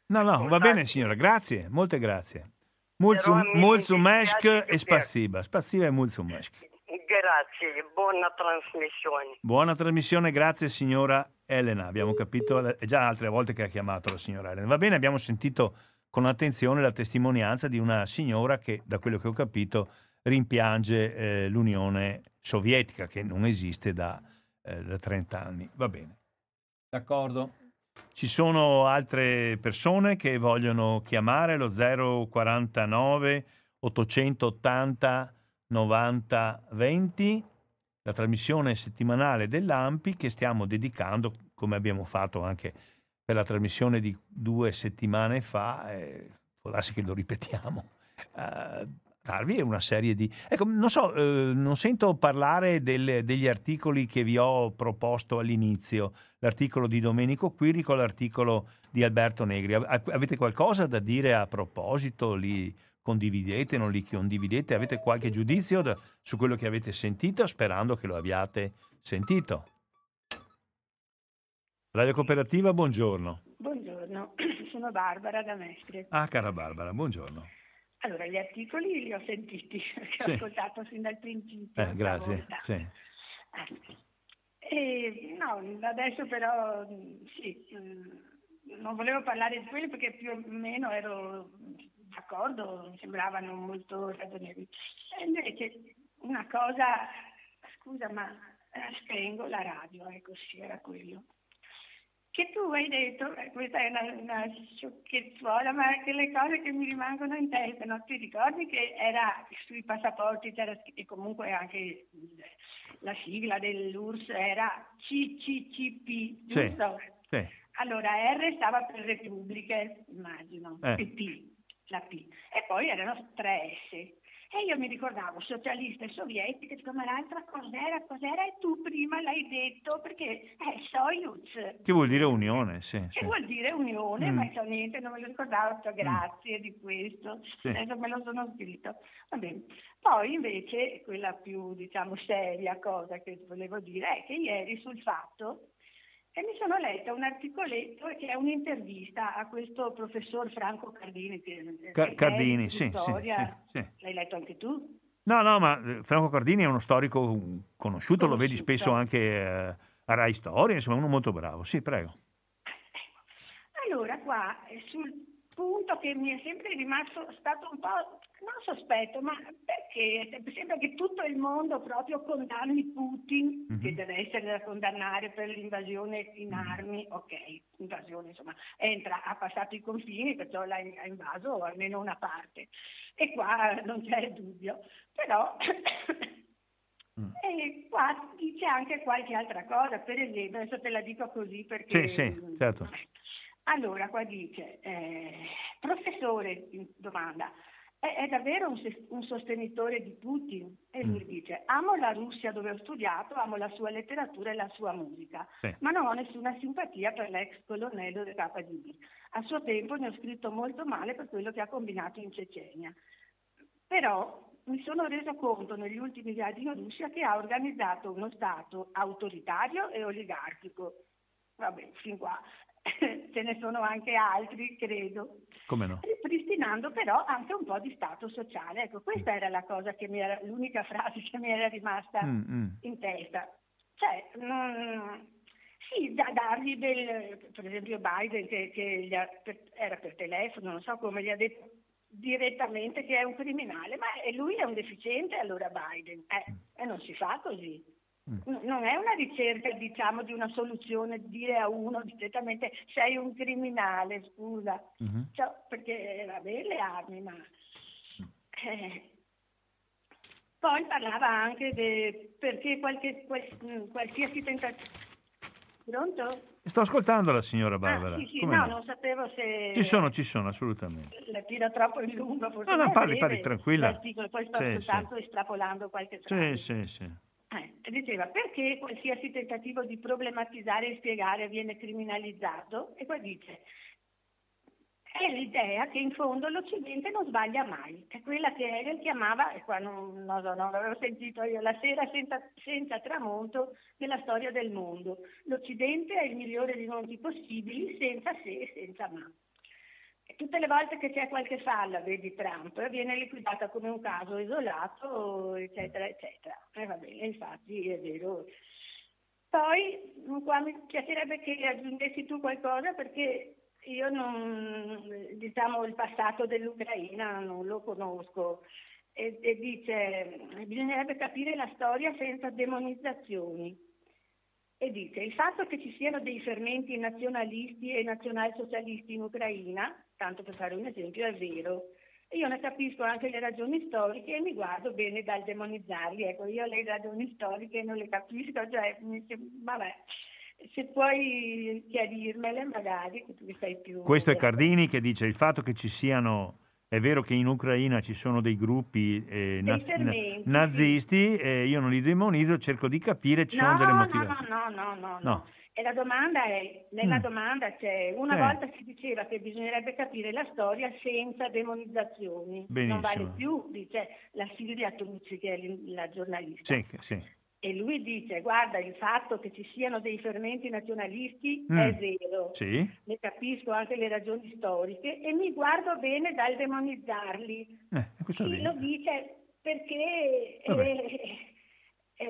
No, no, va bene signora, grazie, molte grazie. Mulțumesc e spasiba. Spasiba e mulțumesc. Grazie, buona trasmissione. Buona trasmissione, grazie signora Elena. Abbiamo capito, è già altre volte che ha chiamato la signora Elena. Va bene, abbiamo sentito con attenzione la testimonianza di una signora che, da quello che ho capito, rimpiange eh, l'Unione Sovietica, che non esiste da, eh, da 30 anni. Va bene. D'accordo. Ci sono altre persone che vogliono chiamare lo 049 880 90 20, la trasmissione settimanale dell'AMPI che stiamo dedicando, come abbiamo fatto anche per la trasmissione di due settimane fa, eh, può darsi che lo ripetiamo, eh, darvi una serie di... Ecco, non so, eh, non sento parlare del, degli articoli che vi ho proposto all'inizio, l'articolo di Domenico Quirico, l'articolo di Alberto Negri. Avete qualcosa da dire a proposito? Li condividete, non li condividete? Avete qualche giudizio da, su quello che avete sentito, sperando che lo abbiate sentito? Radio Cooperativa, buongiorno. Buongiorno, sono Barbara da Mestre. Ah, cara Barbara, buongiorno. Allora, gli articoli li ho sentiti, perché sì. ho ascoltato sin dal principio. Eh, grazie. Sì. Eh, no, adesso però sì, mm, non volevo parlare di quelli perché più o meno ero d'accordo, mi sembravano molto ragionevoli. E invece una cosa, scusa ma eh, spengo la radio, ecco sì, era quello che tu hai detto, eh, questa è una, una sciocchezzuola, ma che le cose che mi rimangono in testa, no? ti ricordi che era sui passaporti c'era, e comunque anche la sigla dell'URSS era CCCP, giusto? Sì, sì. Allora R stava per Repubbliche, immagino, eh. P, la P, e poi erano tre S. E io mi ricordavo socialiste sovietiche, come l'altra cos'era, cos'era, e tu prima l'hai detto perché è Soyuz. Che vuol dire unione, sì. Che sì. vuol dire unione, mm. ma so niente, non me lo ricordavo, cioè, grazie mm. di questo, sì. adesso me lo sono scritto. Va bene. Poi invece quella più, diciamo, seria cosa che volevo dire è che ieri sul fatto e mi sono letta un articoletto che è un'intervista a questo professor Franco Cardini. Che, Ca- Cardini, sì, storia. Sì, sì, L'hai letto anche tu? No, no, ma eh, Franco Cardini è uno storico conosciuto, conosciuto. lo vedi spesso anche eh, a Rai Storia, insomma, uno molto bravo. Sì, prego. Allora, qua sul punto che mi è sempre rimasto stato un po' non sospetto, ma perché sembra che tutto il mondo proprio condanni Putin, mm-hmm. che deve essere da condannare per l'invasione in mhm. armi, ok, invasione insomma, entra, ha passato i confini, perciò l'ha invaso almeno una parte. E qua non c'è dubbio. Però mm. E qua dice anche qualche altra cosa, per esempio, adesso te la dico così perché... Sì, sì, certo. Allora, qua dice, eh, professore, domanda, è, è davvero un, un, sostenitore di Putin e lui mm. dice amo la Russia dove ho studiato, amo la sua letteratura e la sua musica, sì. ma non ho nessuna simpatia per l'ex colonnello del KGB. A suo tempo ne ho scritto molto male per quello che ha combinato in Cecenia. Però mi sono reso conto negli ultimi viaggi in Russia che ha organizzato uno Stato autoritario e oligarchico. Vabbè, fin qua ce ne sono anche altri, credo. No? Ripristinando però anche un po' di stato sociale. Ecco, questa mm. era la cosa che mi era, l'unica frase che mi era rimasta mm, mm. in testa. Cioè, non, sì, da dargli del, per esempio Biden che, che ha, per, era per telefono, non so come gli ha detto direttamente che è un criminale, ma lui è un deficiente allora Biden, eh, mm. e non si fa così. Mm. Non è una ricerca, diciamo, di una soluzione, dire a uno direttamente sei un criminale, scusa, mm-hmm. cioè, perché vabbè le armi, ma... Mm. Eh. Poi parlava anche di perché qualche, qualsiasi tentativo... Pronto? Sto ascoltando la signora ah, Barbara. Ah, sì, sì, no, no, non sapevo se... Ci sono, ci sono, assolutamente. La tira troppo in lungo, forse. No, no, parli, parli, tranquilla. Poi sto sì, ascoltando sì. estrapolando qualche. Sì, sì, sì. Eh, diceva perché qualsiasi tentativo di problematizzare e spiegare viene criminalizzato? E poi dice è l'idea che in fondo l'Occidente non sbaglia mai, è quella che Hegel chiamava, e qua non, non, non l'avevo sentito io, la sera senza, senza, tramonto della storia del mondo. L'Occidente è il migliore dei mondi possibili, senza se e senza ma. Tutte le volte che c'è qualche falla, vedi Trump, viene liquidata come un caso isolato, eccetera, eccetera. E va bene, infatti è vero. Poi qua mi piacerebbe che aggiungessi tu qualcosa perché io non, diciamo, il passato dell'Ucraina non lo conosco e, e dice bisognerebbe capire la storia senza demonizzazioni. E dice il fatto che ci siano dei fermenti nazionalisti e nazionalsocialisti in Ucraina, tanto per fare un esempio, è vero. Io ne capisco anche le ragioni storiche e mi guardo bene dal demonizzarli. Ecco, io le ragioni storiche non le capisco, cioè, vabbè se puoi chiarirmele magari, che tu sei più... Questo è Cardini che dice il fatto che ci siano... È vero che in Ucraina ci sono dei gruppi eh, naz- nazisti, sì. eh, io non li demonizzo, cerco di capire, ci no, sono delle motivazioni. No, no, no, no, no. no. E la domanda è, nella mm. domanda c'è, una eh. volta si diceva che bisognerebbe capire la storia senza demonizzazioni. Benissimo. Non vale più, dice la Silvia Trucci che è la giornalista. Sì, sì e lui dice guarda il fatto che ci siano dei fermenti nazionalisti mm. è vero, sì. ne capisco anche le ragioni storiche e mi guardo bene dal demonizzarli. Eh, sì, lo dice perché... Eh,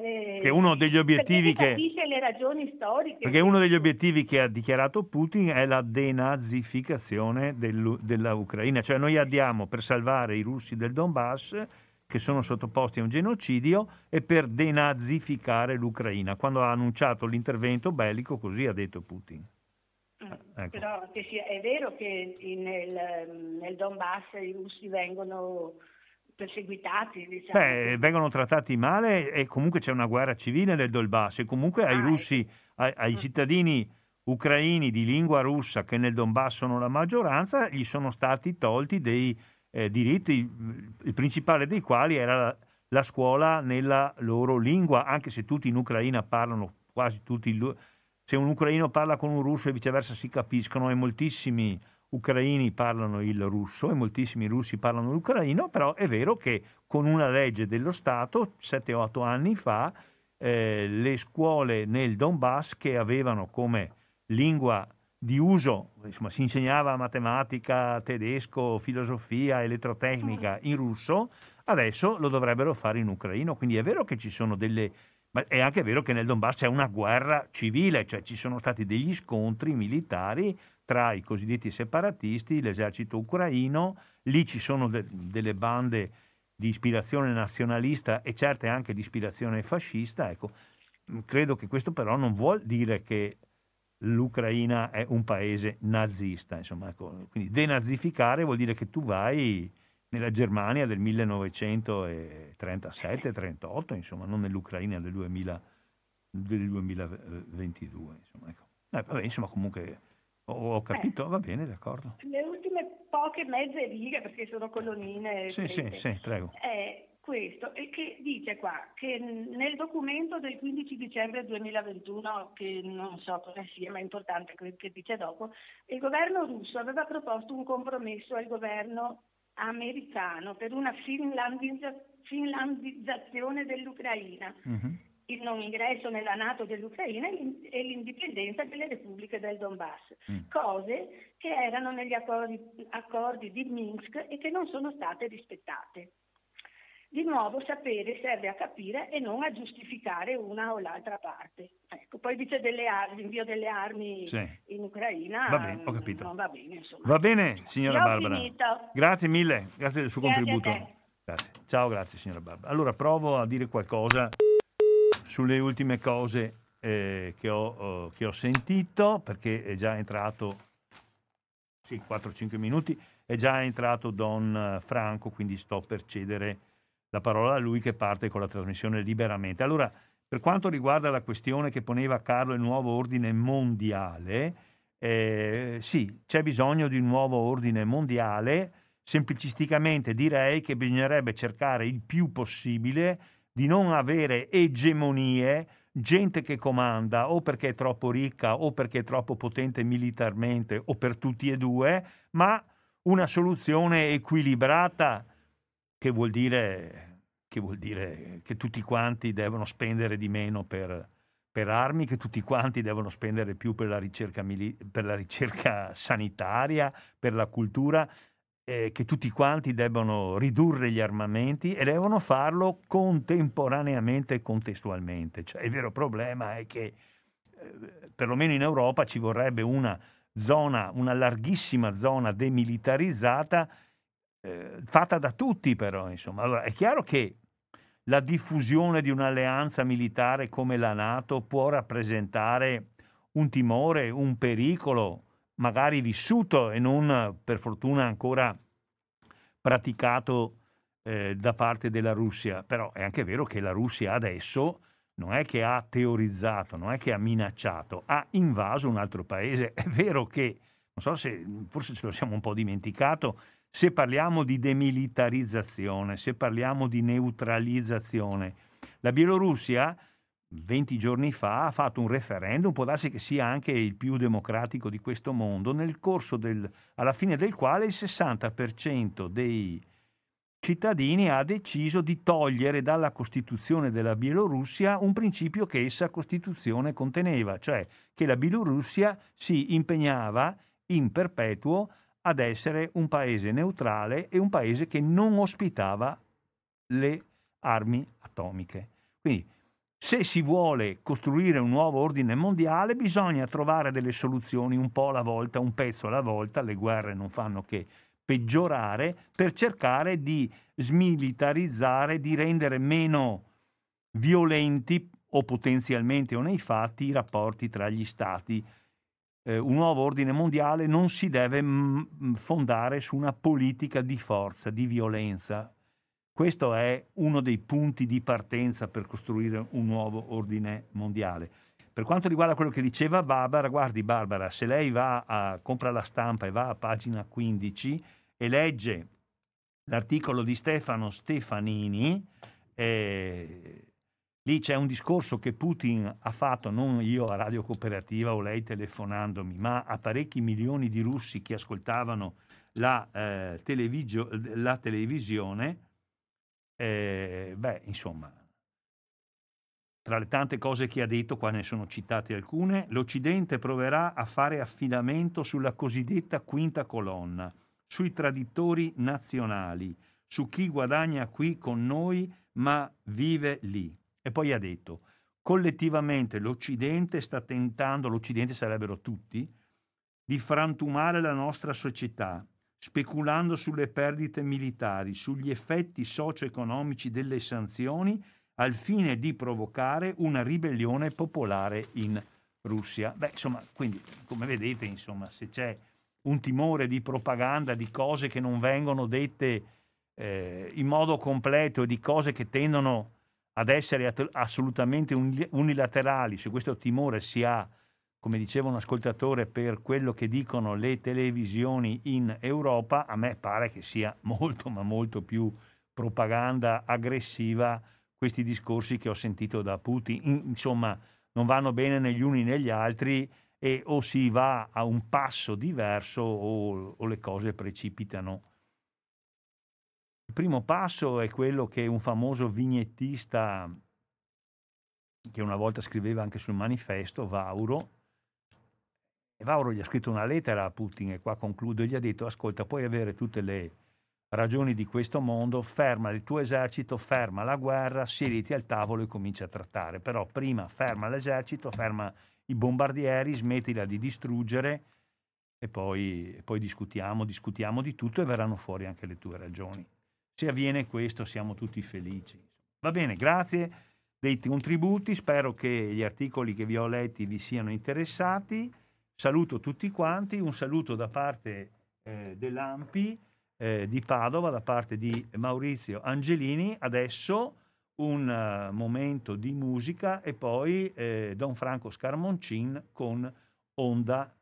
eh, che uno degli obiettivi che le ragioni storiche perché uno degli obiettivi che ha dichiarato Putin è la denazificazione della Ucraina cioè noi andiamo per salvare i russi del Donbass che sono sottoposti a un genocidio e per denazificare l'Ucraina. Quando ha annunciato l'intervento bellico, così ha detto Putin. Mm, ecco. Però sia, è vero che nel, nel Donbass i russi vengono perseguitati. Diciamo. Beh, vengono trattati male e comunque c'è una guerra civile nel Donbass e comunque ai ah, russi, ecco. ai, ai mm. cittadini ucraini di lingua russa che nel Donbass sono la maggioranza, gli sono stati tolti dei eh, diritti, il principale dei quali era la, la, scuola nella loro lingua, anche se tutti in Ucraina parlano, quasi tutti, se un ucraino parla con un russo e viceversa si capiscono e moltissimi ucraini parlano il russo e moltissimi russi parlano l'ucraino, però è vero che con una legge dello Stato, 7-8 anni fa, eh, le scuole nel Donbass che avevano come lingua di uso, insomma, si insegnava matematica, tedesco, filosofia, elettrotecnica in russo, adesso lo dovrebbero fare in ucraino. Quindi è vero che ci sono delle... Ma è anche vero che nel Donbass c'è una guerra civile, cioè ci sono stati degli scontri militari tra i cosiddetti separatisti, l'esercito ucraino, lì ci sono de- delle bande di ispirazione nazionalista e certe anche di ispirazione fascista. Ecco, credo che questo però non vuol dire che l'Ucraina è un paese nazista. Insomma, ecco. Quindi denazificare vuol dire che tu vai nella Germania del 1937-38, insomma, non nell'Ucraina del, 2000, del 2022. Insomma, ecco. eh, vabbè, insomma, comunque Ho, ho capito, eh. va bene, d'accordo. Le ultime poche mezze righe, perché sono colonnine. Sì, sì, sì, prego. Eh, questo, e che dice qua che nel documento del 15 dicembre 2021, che non so cosa sia, ma è importante quello che dice dopo, il governo russo aveva proposto un compromesso al governo americano per una finlandizza- finlandizzazione dell'Ucraina. Uh-huh il non ingresso nella Nato dell'Ucraina e l'indipendenza delle repubbliche del Donbass, mm. cose che erano negli accordi, accordi, di Minsk e che non sono state rispettate. Di nuovo sapere serve a capire e non a giustificare una o l'altra parte. Ecco, poi dice delle armi, l'invio delle armi sì. in Ucraina va bene, ho capito. non va bene. Insomma. Va bene, signora Io Barbara. Grazie mille, grazie del suo grazie contributo. Grazie. Ciao, grazie signora Barbara. Allora provo a dire qualcosa sulle ultime cose eh, che, ho, oh, che, ho, sentito, perché è già entrato, sì, 4-5 minuti, è già entrato Don Franco, quindi sto per cedere la parola a lui che parte con la trasmissione liberamente. Allora, per quanto riguarda la questione che poneva Carlo il nuovo ordine mondiale, eh, sì, c'è bisogno di un nuovo ordine mondiale. Semplicisticamente direi che bisognerebbe cercare il più possibile di non avere egemonie, gente che comanda o perché è troppo ricca o perché è troppo potente militarmente o per tutti e due, ma una soluzione equilibrata che vuol dire che, vuol dire che tutti quanti devono spendere di meno per, per armi, che tutti quanti devono spendere più per la ricerca, per la ricerca sanitaria, per la cultura eh, che tutti quanti debbano ridurre gli armamenti e devono farlo contemporaneamente e contestualmente. Cioè, il vero problema è che eh, perlomeno in Europa ci vorrebbe una zona, una larghissima zona demilitarizzata eh, fatta da tutti però. Insomma. Allora, è chiaro che la diffusione di un'alleanza militare come la Nato può rappresentare un timore, un pericolo, magari vissuto e non per fortuna ancora praticato eh, da parte della Russia. Però è anche vero che la Russia adesso non è che ha teorizzato, non è che ha minacciato, ha invaso un altro paese. È vero che, non so se forse ce lo siamo un po' dimenticato, se parliamo di demilitarizzazione, se parliamo di neutralizzazione, la Bielorussia 20 giorni fa ha fatto un referendum, può darsi che sia anche il più democratico di questo mondo, nel corso del, alla fine del quale il 60% dei cittadini ha deciso di togliere dalla Costituzione della Bielorussia un principio che essa Costituzione conteneva, cioè che la Bielorussia si impegnava in perpetuo ad essere un paese neutrale e un paese che non ospitava le armi atomiche. Quindi se si vuole costruire un nuovo ordine mondiale bisogna trovare delle soluzioni un po' alla volta, un pezzo alla volta, le guerre non fanno che peggiorare, per cercare di smilitarizzare, di rendere meno violenti o potenzialmente o nei fatti i rapporti tra gli stati. Eh, un nuovo ordine mondiale non si deve m- fondare su una politica di forza, di violenza, questo è uno dei punti di partenza per costruire un nuovo ordine mondiale. Per quanto riguarda quello che diceva Barbara, guardi Barbara, se lei va a compra la stampa e va a pagina 15 e legge l'articolo di Stefano Stefanini, eh, lì c'è un discorso che Putin ha fatto, non io a Radio Cooperativa o lei telefonandomi, ma a parecchi milioni di russi che ascoltavano la, eh, televisio- la televisione eh, beh, insomma, tra le tante cose che ha detto, qua ne sono citate alcune, l'Occidente proverà a fare affidamento sulla cosiddetta quinta colonna, sui traditori nazionali, su chi guadagna qui con noi ma vive lì. E poi ha detto, collettivamente l'Occidente sta tentando, l'Occidente sarebbero tutti, di frantumare la nostra società, speculando sulle perdite militari, sugli effetti socio-economici delle sanzioni, al fine di provocare una ribellione popolare in Russia. Beh, insomma, quindi, come vedete, insomma, se c'è un timore di propaganda, di cose che non vengono dette eh, in modo completo, di cose che tendono ad essere at- assolutamente unilaterali, se questo timore si ha come diceva un ascoltatore, per quello che dicono le televisioni in Europa, a me pare che sia molto, ma molto più propaganda aggressiva questi discorsi che ho sentito da Putin. Insomma, non vanno bene negli uni negli altri e o si va a un passo diverso o, o le cose precipitano. Il primo passo è quello che un famoso vignettista che una volta scriveva anche sul manifesto, Vauro, e Vauro gli ha scritto una lettera a Putin e qua concludo, gli ha detto ascolta, puoi avere tutte le ragioni di questo mondo, ferma il tuo esercito, ferma la guerra, siediti al tavolo e comincia a trattare, però prima ferma l'esercito, ferma i bombardieri, smettila di distruggere e poi, poi discutiamo, discutiamo di tutto e verranno fuori anche le tue ragioni. Se avviene questo siamo tutti felici. Va bene, grazie dei contributi, spero che gli articoli che vi ho letti vi siano interessati. Saluto tutti quanti, un saluto da parte eh, dell'AMPI eh, di Padova, da parte di Maurizio Angelini. Adesso un uh, momento di musica e poi eh, Don Franco Scarmoncin con Onda,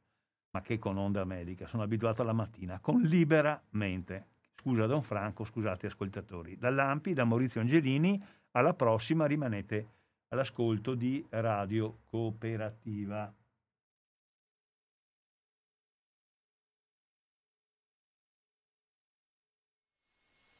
ma che con Onda Medica, sono abituato alla mattina, con Liberamente. Scusa Don Franco, scusate ascoltatori. Dall'Ampi, da Maurizio Angelini, alla prossima rimanete all'ascolto di Radio Cooperativa.